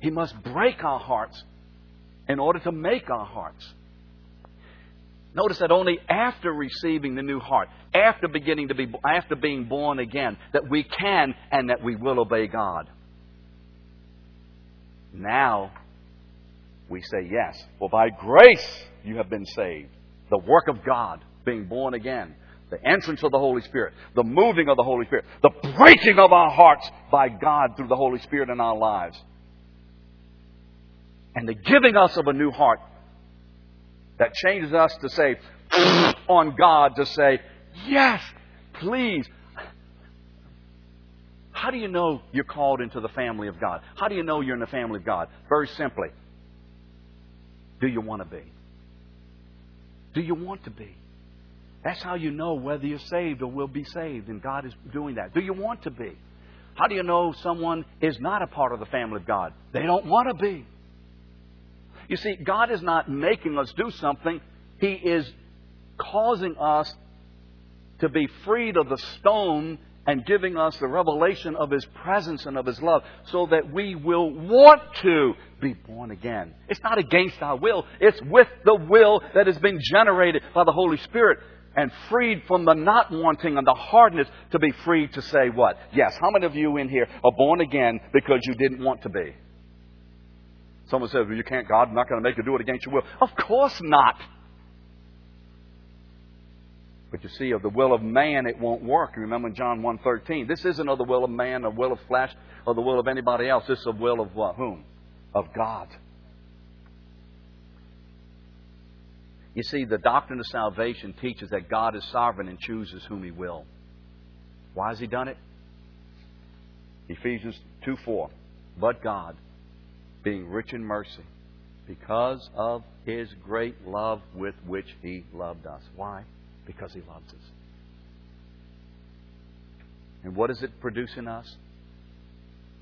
He must break our hearts in order to make our hearts. Notice that only after receiving the new heart, after beginning to be, after being born again, that we can and that we will obey God. Now, we say yes. For by grace you have been saved. The work of God, being born again the entrance of the Holy Spirit, the moving of the Holy Spirit, the breaking of our hearts by God through the Holy Spirit in our lives, and the giving us of a new heart that changes us to say, on God, to say, yes, please. How do you know you're called into the family of God? How do you know you're in the family of God? Very simply. Do you want to be? Do you want to be? That's how you know whether you're saved or will be saved, and God is doing that. Do you want to be? How do you know someone is not a part of the family of God? They don't want to be. You see, God is not making us do something, He is causing us to be freed of the stone and giving us the revelation of His presence and of His love so that we will want to be born again. It's not against our will, it's with the will that has been generated by the Holy Spirit and freed from the not wanting and the hardness to be free to say what? Yes. How many of you in here are born again because you didn't want to be? Someone says, well, you can't, God's not going to make you do it against your will. Of course not. But you see, of the will of man, it won't work. You remember in John 1.13, this isn't of the will of man, the will of flesh, or the will of anybody else. This is the will of what? Whom? Of God. You see, the doctrine of salvation teaches that God is sovereign and chooses whom He will. Why has He done it? Ephesians 2 4. But God, being rich in mercy, because of His great love with which He loved us. Why? Because He loves us. And what does it produce in us?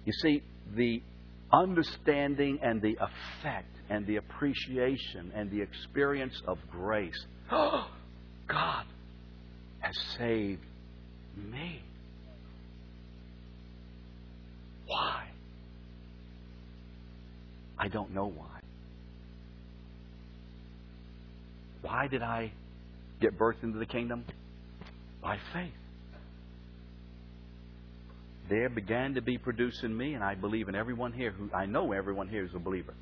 You see, the understanding and the effect and the appreciation and the experience of grace. Oh, God has saved me. Why? I don't know why. Why did I get birthed into the kingdom? By faith. There began to be produced in me, and I believe in everyone here who I know everyone here is a believer,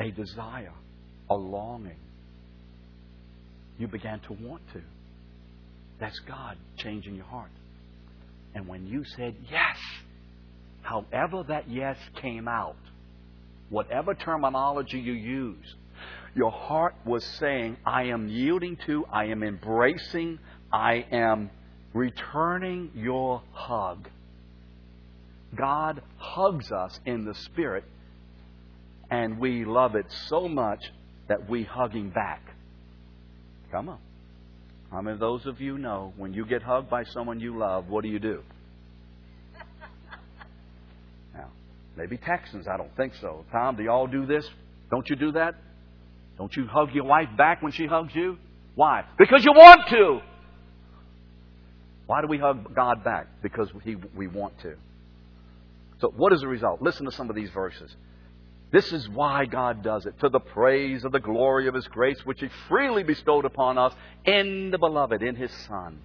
a desire, a longing. You began to want to. That's God changing your heart. And when you said yes, however that yes came out, whatever terminology you use, your heart was saying, I am yielding to, I am embracing, I am returning your hug. God hugs us in the Spirit, and we love it so much that we hug Him back. Come on. How many of those of you know when you get hugged by someone you love, what do you do? Now, maybe Texans, I don't think so. Tom, do y'all do this? Don't you do that? Don't you hug your wife back when she hugs you? Why? Because you want to. Why do we hug God back? Because he, we want to. So, what is the result? Listen to some of these verses. This is why God does it, to the praise of the glory of His grace, which He freely bestowed upon us in the Beloved, in His Son,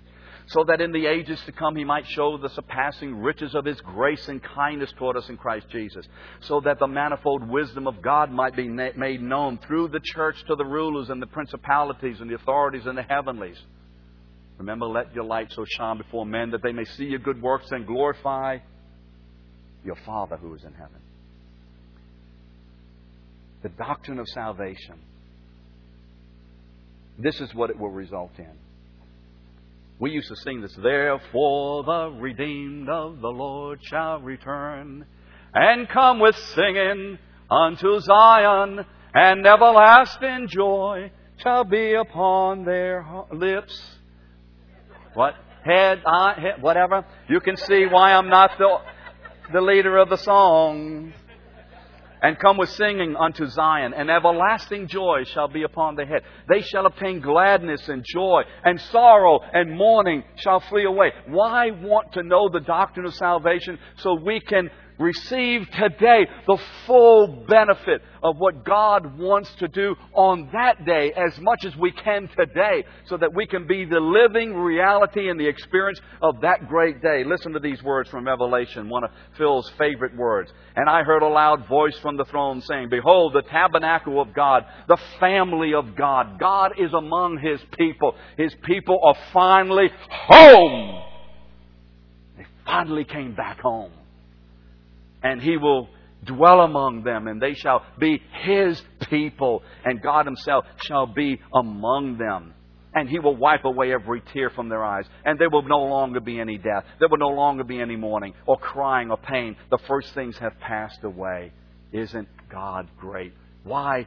so that in the ages to come He might show the surpassing riches of His grace and kindness toward us in Christ Jesus, so that the manifold wisdom of God might be made known through the church to the rulers and the principalities and the authorities in the heavenlies. Remember, let your light so shine before men that they may see your good works and glorify your Father who is in heaven the doctrine of salvation. This is what it will result in. We used to sing this, Therefore the redeemed of the Lord shall return and come with singing unto Zion, and everlasting joy shall be upon their lips. What? Head, eye, head, whatever. You can see why I'm not the, the leader of the song and come with singing unto Zion, and everlasting joy shall be upon their head. They shall obtain gladness and joy, and sorrow and mourning shall flee away. Why want to know the doctrine of salvation? So we can receive today the full benefit of what God wants to do on that day as much as we can today so that we can be the living reality and the experience of that great day. Listen to these words from Revelation, one of Phil's favorite words. And I heard a loud voice from the throne saying, Behold, the tabernacle of God, the family of God. God is among His people. His people are finally home. They finally came back home and he will dwell among them, and they shall be his people, and God himself shall be among them. And he will wipe away every tear from their eyes, and there will no longer be any death. There will no longer be any mourning, or crying, or pain. The first things have passed away. Isn't God great? Why?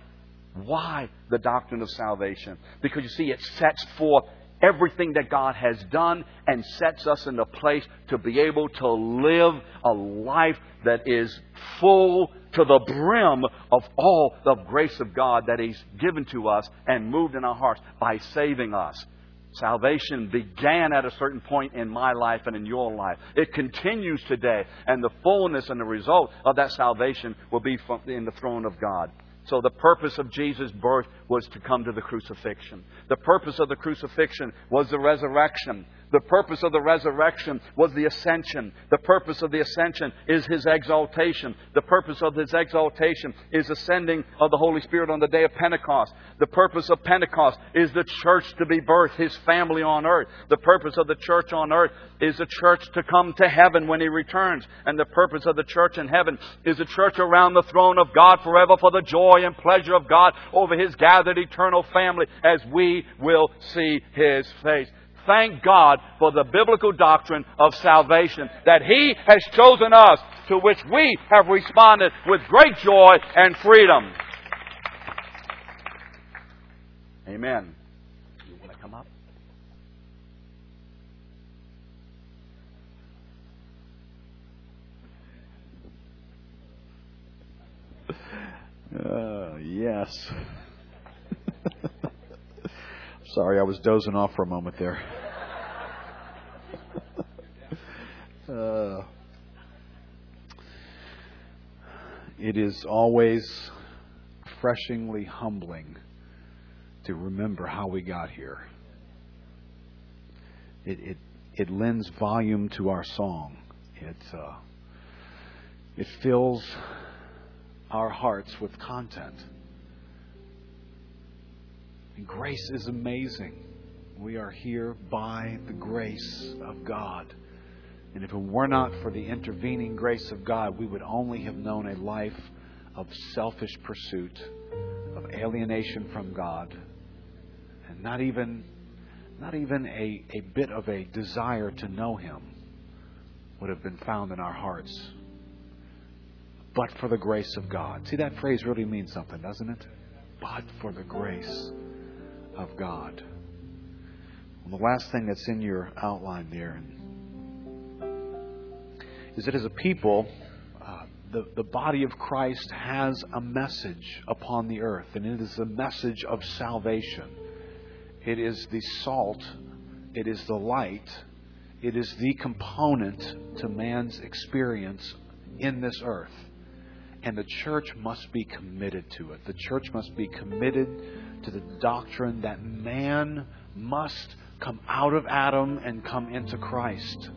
Why the doctrine of salvation? Because you see, it sets forth everything that God has done and sets us in a place to be able to live a life that is full to the brim of all the grace of God that He's given to us and moved in our hearts by saving us. Salvation began at a certain point in my life and in your life. It continues today, and the fullness and the result of that salvation will be in the throne of God. So the purpose of Jesus' birth was to come to the crucifixion. The purpose of the crucifixion was the resurrection. The purpose of the resurrection was the ascension. The purpose of the ascension is his exaltation. The purpose of his exaltation is ascending of the Holy Spirit on the day of Pentecost. The purpose of Pentecost is the church to be birthed, his family on earth. The purpose of the church on earth is the church to come to heaven when he returns. And the purpose of the church in heaven is the church around the throne of God forever for the joy and pleasure of God over his gathered eternal family as we will see his face thank God for the biblical doctrine of salvation that He has chosen us, to which we have responded with great joy and freedom. Amen. You want to come up? Uh, yes. Sorry, I was dozing off for a moment there. uh, It is always refreshingly humbling to remember how we got here. It, it, it lends volume to our song. It, uh, it fills our hearts with content. And grace is amazing. We are here by the grace of God. And if it were not for the intervening grace of God, we would only have known a life of selfish pursuit, of alienation from God, and not even, not even a, a bit of a desire to know Him would have been found in our hearts. But for the grace of God. See, that phrase really means something, doesn't it? But for the grace of God. the last thing that's in your outline there is that as a people, uh, the, the body of Christ has a message upon the earth, and it is a message of salvation. It is the salt, it is the light, it is the component to man's experience in this earth. And the church must be committed to it. The church must be committed to the doctrine that man must come out of Adam and come into Christ.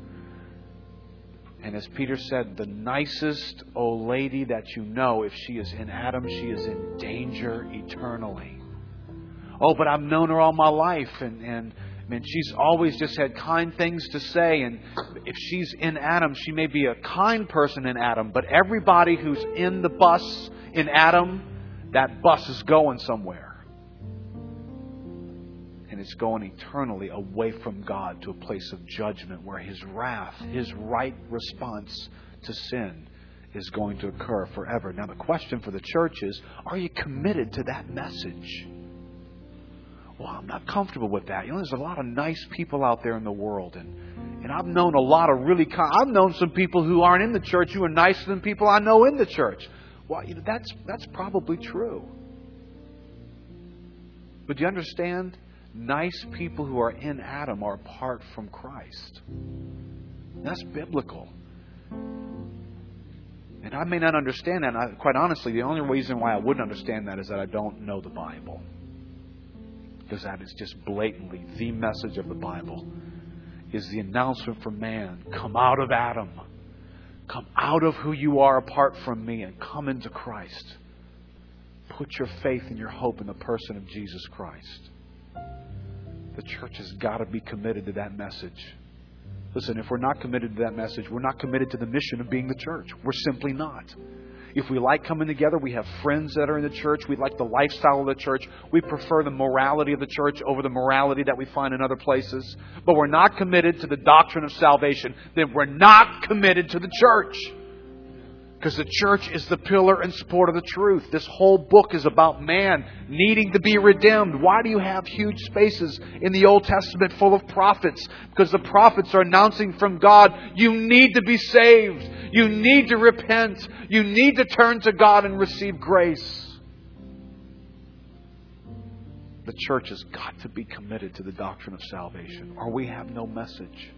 And as Peter said, the nicest old lady that you know, if she is in Adam, she is in danger eternally. Oh, but I've known her all my life, and, and man, she's always just had kind things to say. And if she's in Adam, she may be a kind person in Adam, but everybody who's in the bus in Adam, that bus is going somewhere And it's going eternally away from God to a place of judgment where His wrath, His right response to sin, is going to occur forever. Now, the question for the church is are you committed to that message? Well, I'm not comfortable with that. You know, there's a lot of nice people out there in the world, and and I've known a lot of really. I've known some people who aren't in the church who are nicer than people I know in the church. Well, you know, that's that's probably true. But do you understand? nice people who are in Adam are apart from Christ. That's biblical. And I may not understand that. And I, quite honestly, the only reason why I wouldn't understand that is that I don't know the Bible. Because that is just blatantly the message of the Bible is the announcement for man come out of Adam. Come out of who you are apart from me and come into Christ. Put your faith and your hope in the person of Jesus Christ. The church has got to be committed to that message. Listen, if we're not committed to that message, we're not committed to the mission of being the church. We're simply not. If we like coming together, we have friends that are in the church, we like the lifestyle of the church, we prefer the morality of the church over the morality that we find in other places, but we're not committed to the doctrine of salvation, then we're not committed to the church. Because the church is the pillar and support of the truth. This whole book is about man needing to be redeemed. Why do you have huge spaces in the Old Testament full of prophets? Because the prophets are announcing from God, you need to be saved. You need to repent. You need to turn to God and receive grace. The church has got to be committed to the doctrine of salvation, or we have no message.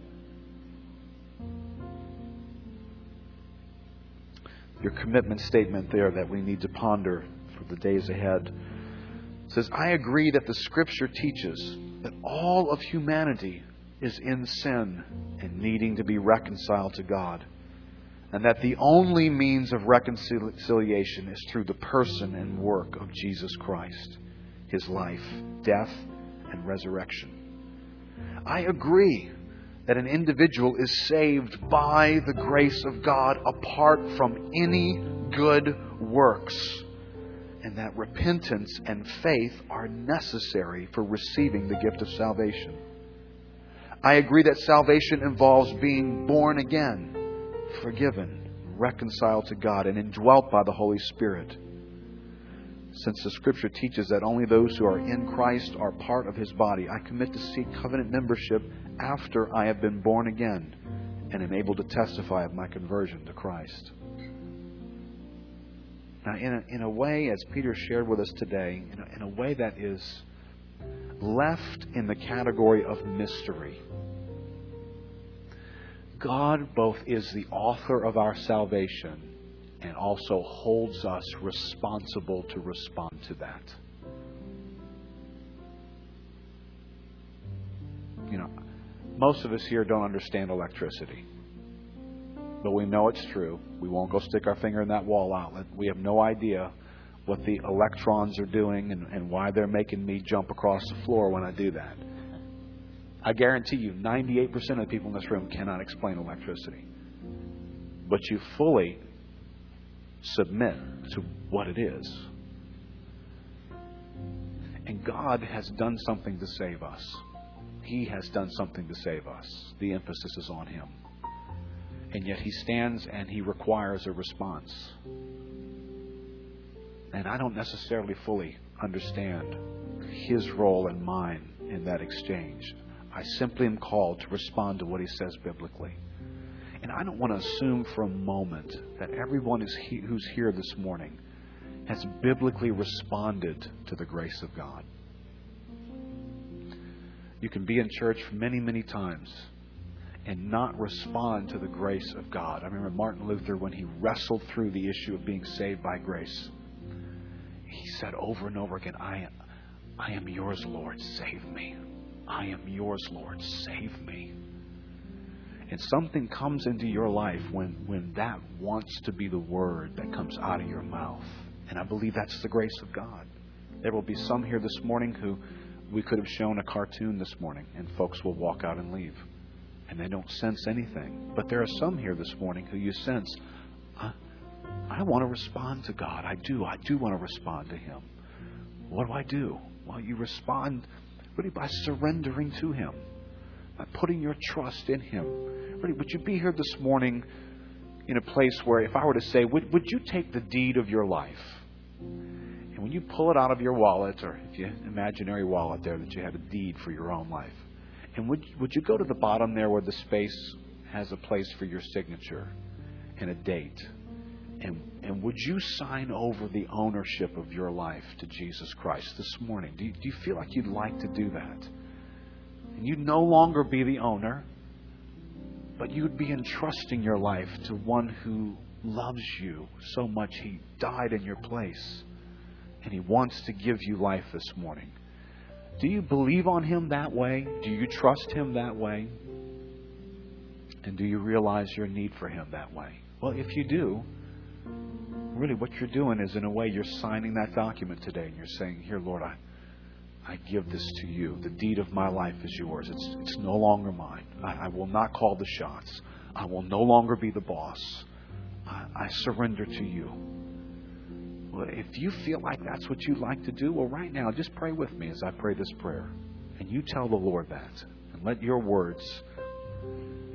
Your commitment statement there that we need to ponder for the days ahead. It says, I agree that the Scripture teaches that all of humanity is in sin and needing to be reconciled to God, and that the only means of reconciliation is through the person and work of Jesus Christ, his life, death, and resurrection. I agree that an individual is saved by the grace of God apart from any good works, and that repentance and faith are necessary for receiving the gift of salvation. I agree that salvation involves being born again, forgiven, reconciled to God, and indwelt by the Holy Spirit since the Scripture teaches that only those who are in Christ are part of His body, I commit to seek covenant membership after I have been born again and am able to testify of my conversion to Christ. Now, in a, in a way, as Peter shared with us today, in a, in a way that is left in the category of mystery, God both is the author of our salvation and also holds us responsible to respond to that. You know, most of us here don't understand electricity. But we know it's true. We won't go stick our finger in that wall outlet. We have no idea what the electrons are doing and, and why they're making me jump across the floor when I do that. I guarantee you, 98% of the people in this room cannot explain electricity. But you fully submit to what it is. And God has done something to save us. He has done something to save us. The emphasis is on Him. And yet He stands and He requires a response. And I don't necessarily fully understand His role and mine in that exchange. I simply am called to respond to what He says biblically. And I don't want to assume for a moment that everyone is he, who's here this morning has biblically responded to the grace of God. You can be in church many, many times and not respond to the grace of God. I remember Martin Luther when he wrestled through the issue of being saved by grace. He said over and over again, I, I am yours, Lord, save me. I am yours, Lord, save me. And something comes into your life when, when that wants to be the word that comes out of your mouth. And I believe that's the grace of God. There will be some here this morning who we could have shown a cartoon this morning, and folks will walk out and leave. And they don't sense anything. But there are some here this morning who you sense, I, I want to respond to God. I do. I do want to respond to Him. What do I do? Well, you respond really by surrendering to Him by putting your trust in Him. Would you be here this morning in a place where, if I were to say, would, would you take the deed of your life? And when you pull it out of your wallet, or if you imaginary wallet there that you had a deed for your own life, and would, would you go to the bottom there where the space has a place for your signature and a date? And, and would you sign over the ownership of your life to Jesus Christ this morning? Do you, do you feel like you'd like to do that? And you'd no longer be the owner, but you'd be entrusting your life to one who loves you so much he died in your place. And he wants to give you life this morning. Do you believe on him that way? Do you trust him that way? And do you realize your need for him that way? Well, if you do, really what you're doing is, in a way, you're signing that document today and you're saying, Here, Lord, I. I give this to you. The deed of my life is yours. It's, it's no longer mine. I, I will not call the shots. I will no longer be the boss. I, I surrender to you. Well, if you feel like that's what you'd like to do, well, right now, just pray with me as I pray this prayer. And you tell the Lord that. And let your words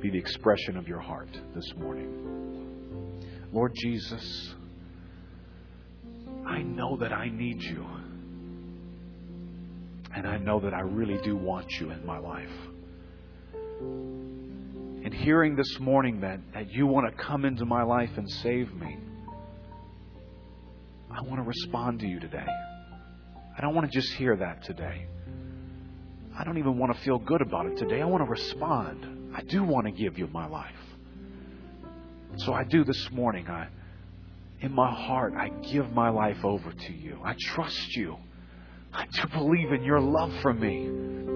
be the expression of your heart this morning. Lord Jesus, I know that I need you. And I know that I really do want you in my life. And hearing this morning that, that you want to come into my life and save me, I want to respond to you today. I don't want to just hear that today. I don't even want to feel good about it today. I want to respond. I do want to give you my life. So I do this morning. I, in my heart, I give my life over to you. I trust you. I do believe in your love for me.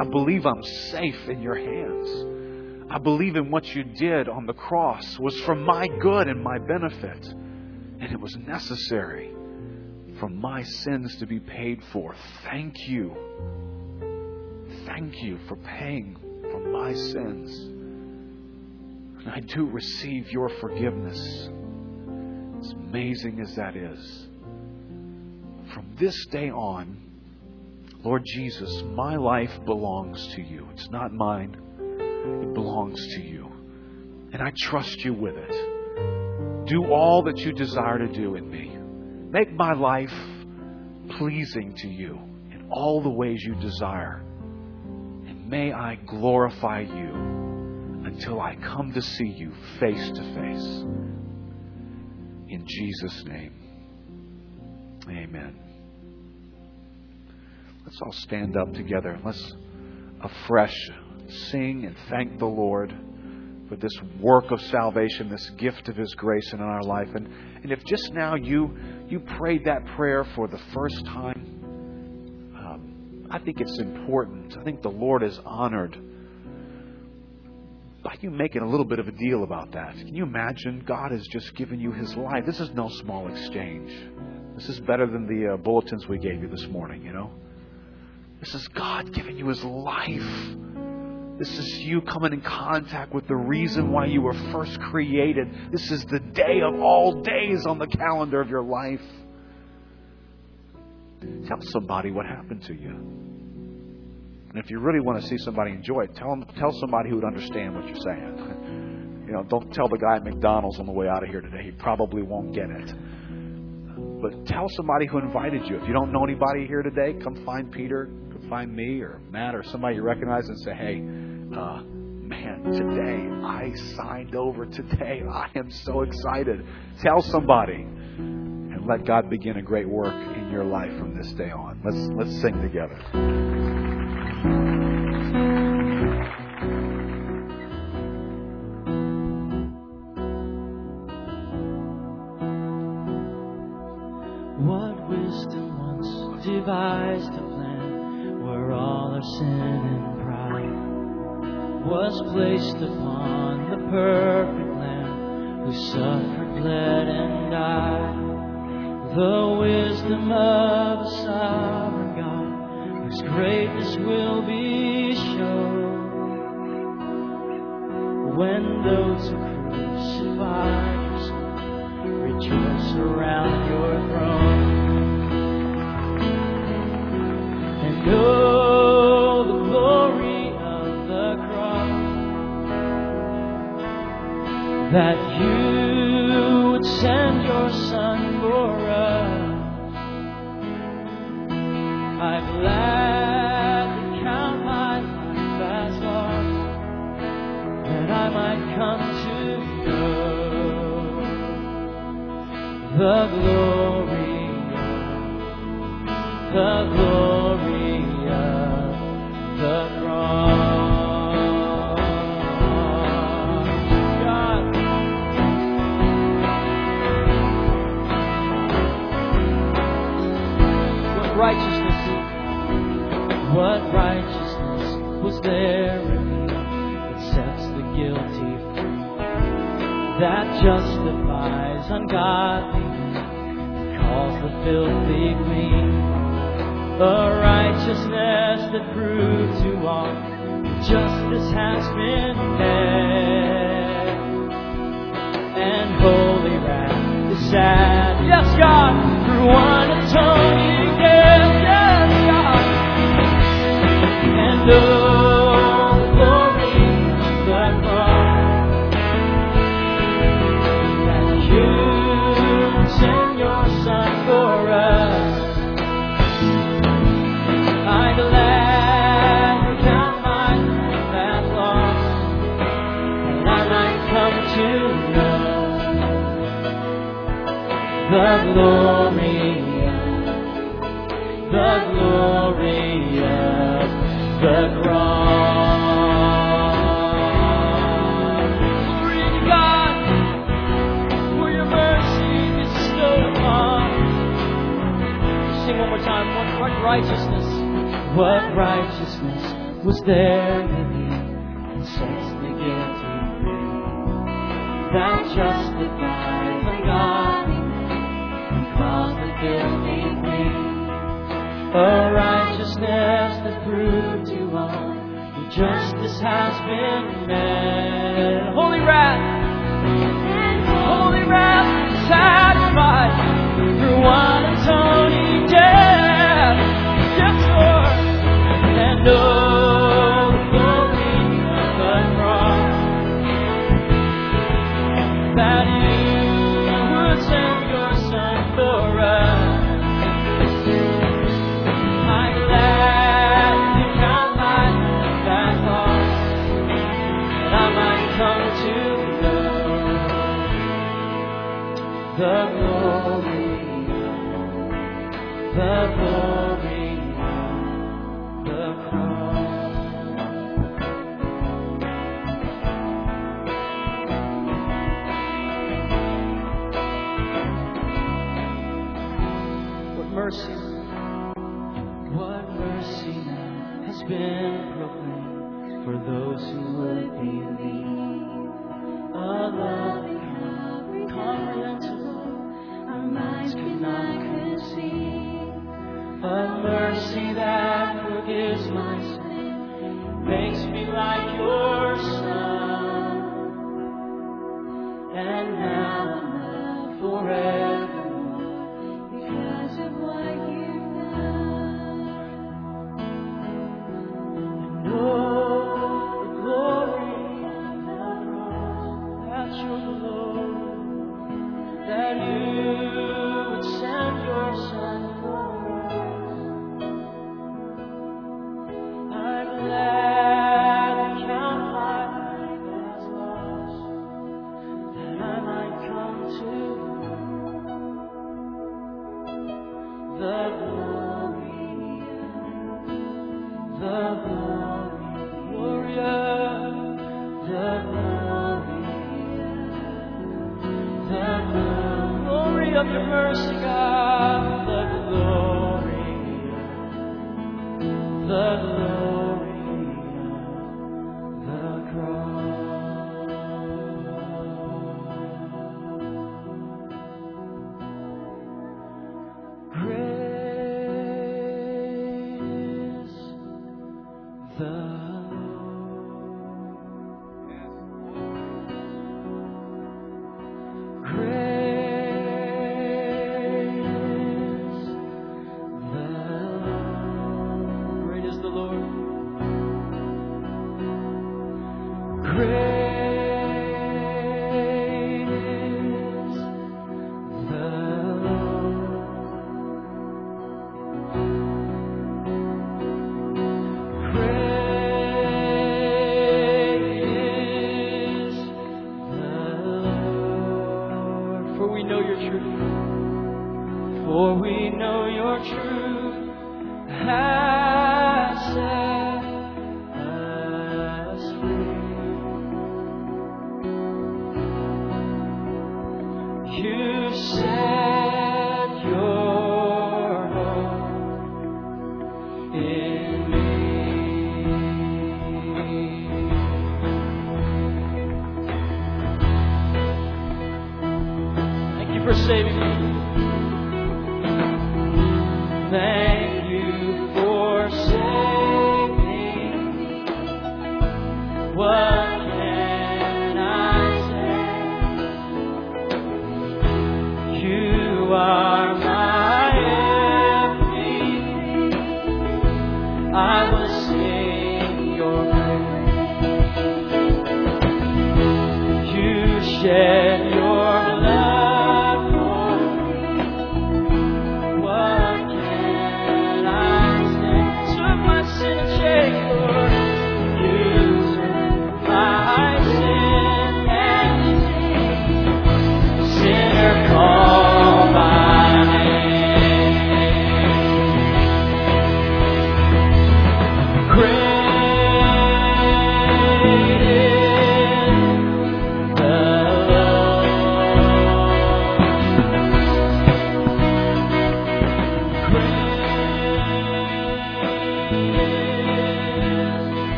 I believe I'm safe in your hands. I believe in what you did on the cross was for my good and my benefit. And it was necessary for my sins to be paid for. Thank you. Thank you for paying for my sins. And I do receive your forgiveness. As amazing as that is. From this day on, Lord Jesus, my life belongs to you. It's not mine, it belongs to you. And I trust you with it. Do all that you desire to do in me. Make my life pleasing to you in all the ways you desire. And may I glorify you until I come to see you face to face. In Jesus' name, amen. Let's all stand up together. Let's afresh sing and thank the Lord for this work of salvation, this gift of His grace in our life. And, and if just now you, you prayed that prayer for the first time, um, I think it's important. I think the Lord is honored by you making a little bit of a deal about that. Can you imagine? God has just given you His life. This is no small exchange. This is better than the uh, bulletins we gave you this morning, you know? This is God giving you His life. This is you coming in contact with the reason why you were first created. This is the day of all days on the calendar of your life. Tell somebody what happened to you. And if you really want to see somebody enjoy it, tell, them, tell somebody who would understand what you're saying. You know, don't tell the guy at McDonald's on the way out of here today. He probably won't get it. But tell somebody who invited you. If you don't know anybody here today, come find Peter, find me or Matt or somebody you recognize and say, hey, uh, man, today I signed over. Today I am so excited. Tell somebody and let God begin a great work in your life from this day on. Let's let's sing together. Was placed upon the perfect Lamb who suffered, bled, and died. The wisdom of a sovereign God whose greatness will be shown when those who crucify you rejoice around your throne. And oh, ungodly, calls the filthy clean, a righteousness that proves to all justice has been met, and holy wrath is sad. Yes, God, through one atoning death. Yes, God know the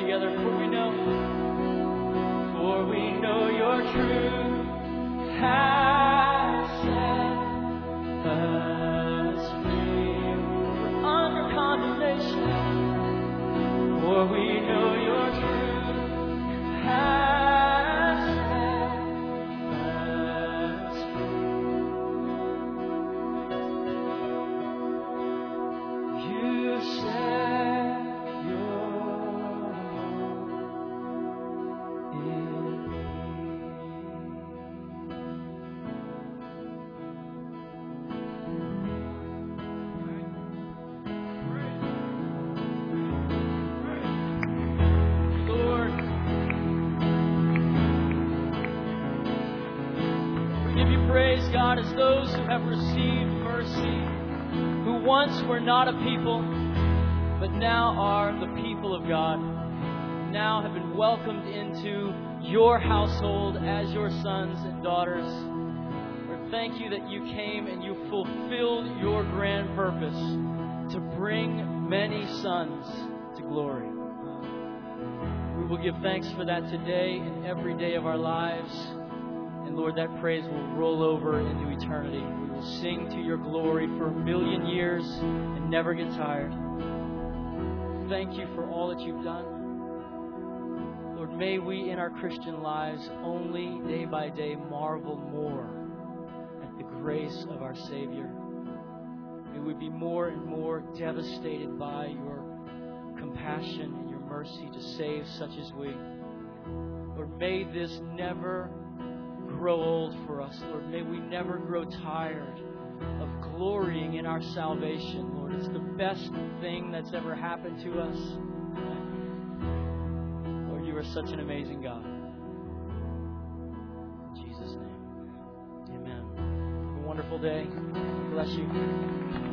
together. You came and you fulfilled your grand purpose to bring many sons to glory. We will give thanks for that today and every day of our lives. And Lord, that praise will roll over into eternity. We will sing to your glory for a million years and never get tired. Thank you for all that you've done. Lord, may we in our Christian lives only day by day marvel more grace of our Savior. May we be more and more devastated by your compassion and your mercy to save such as we. Lord, may this never grow old for us. Lord, may we never grow tired of glorying in our salvation. Lord, it's the best thing that's ever happened to us. Lord, you are such an amazing God. Wonderful day. Bless you.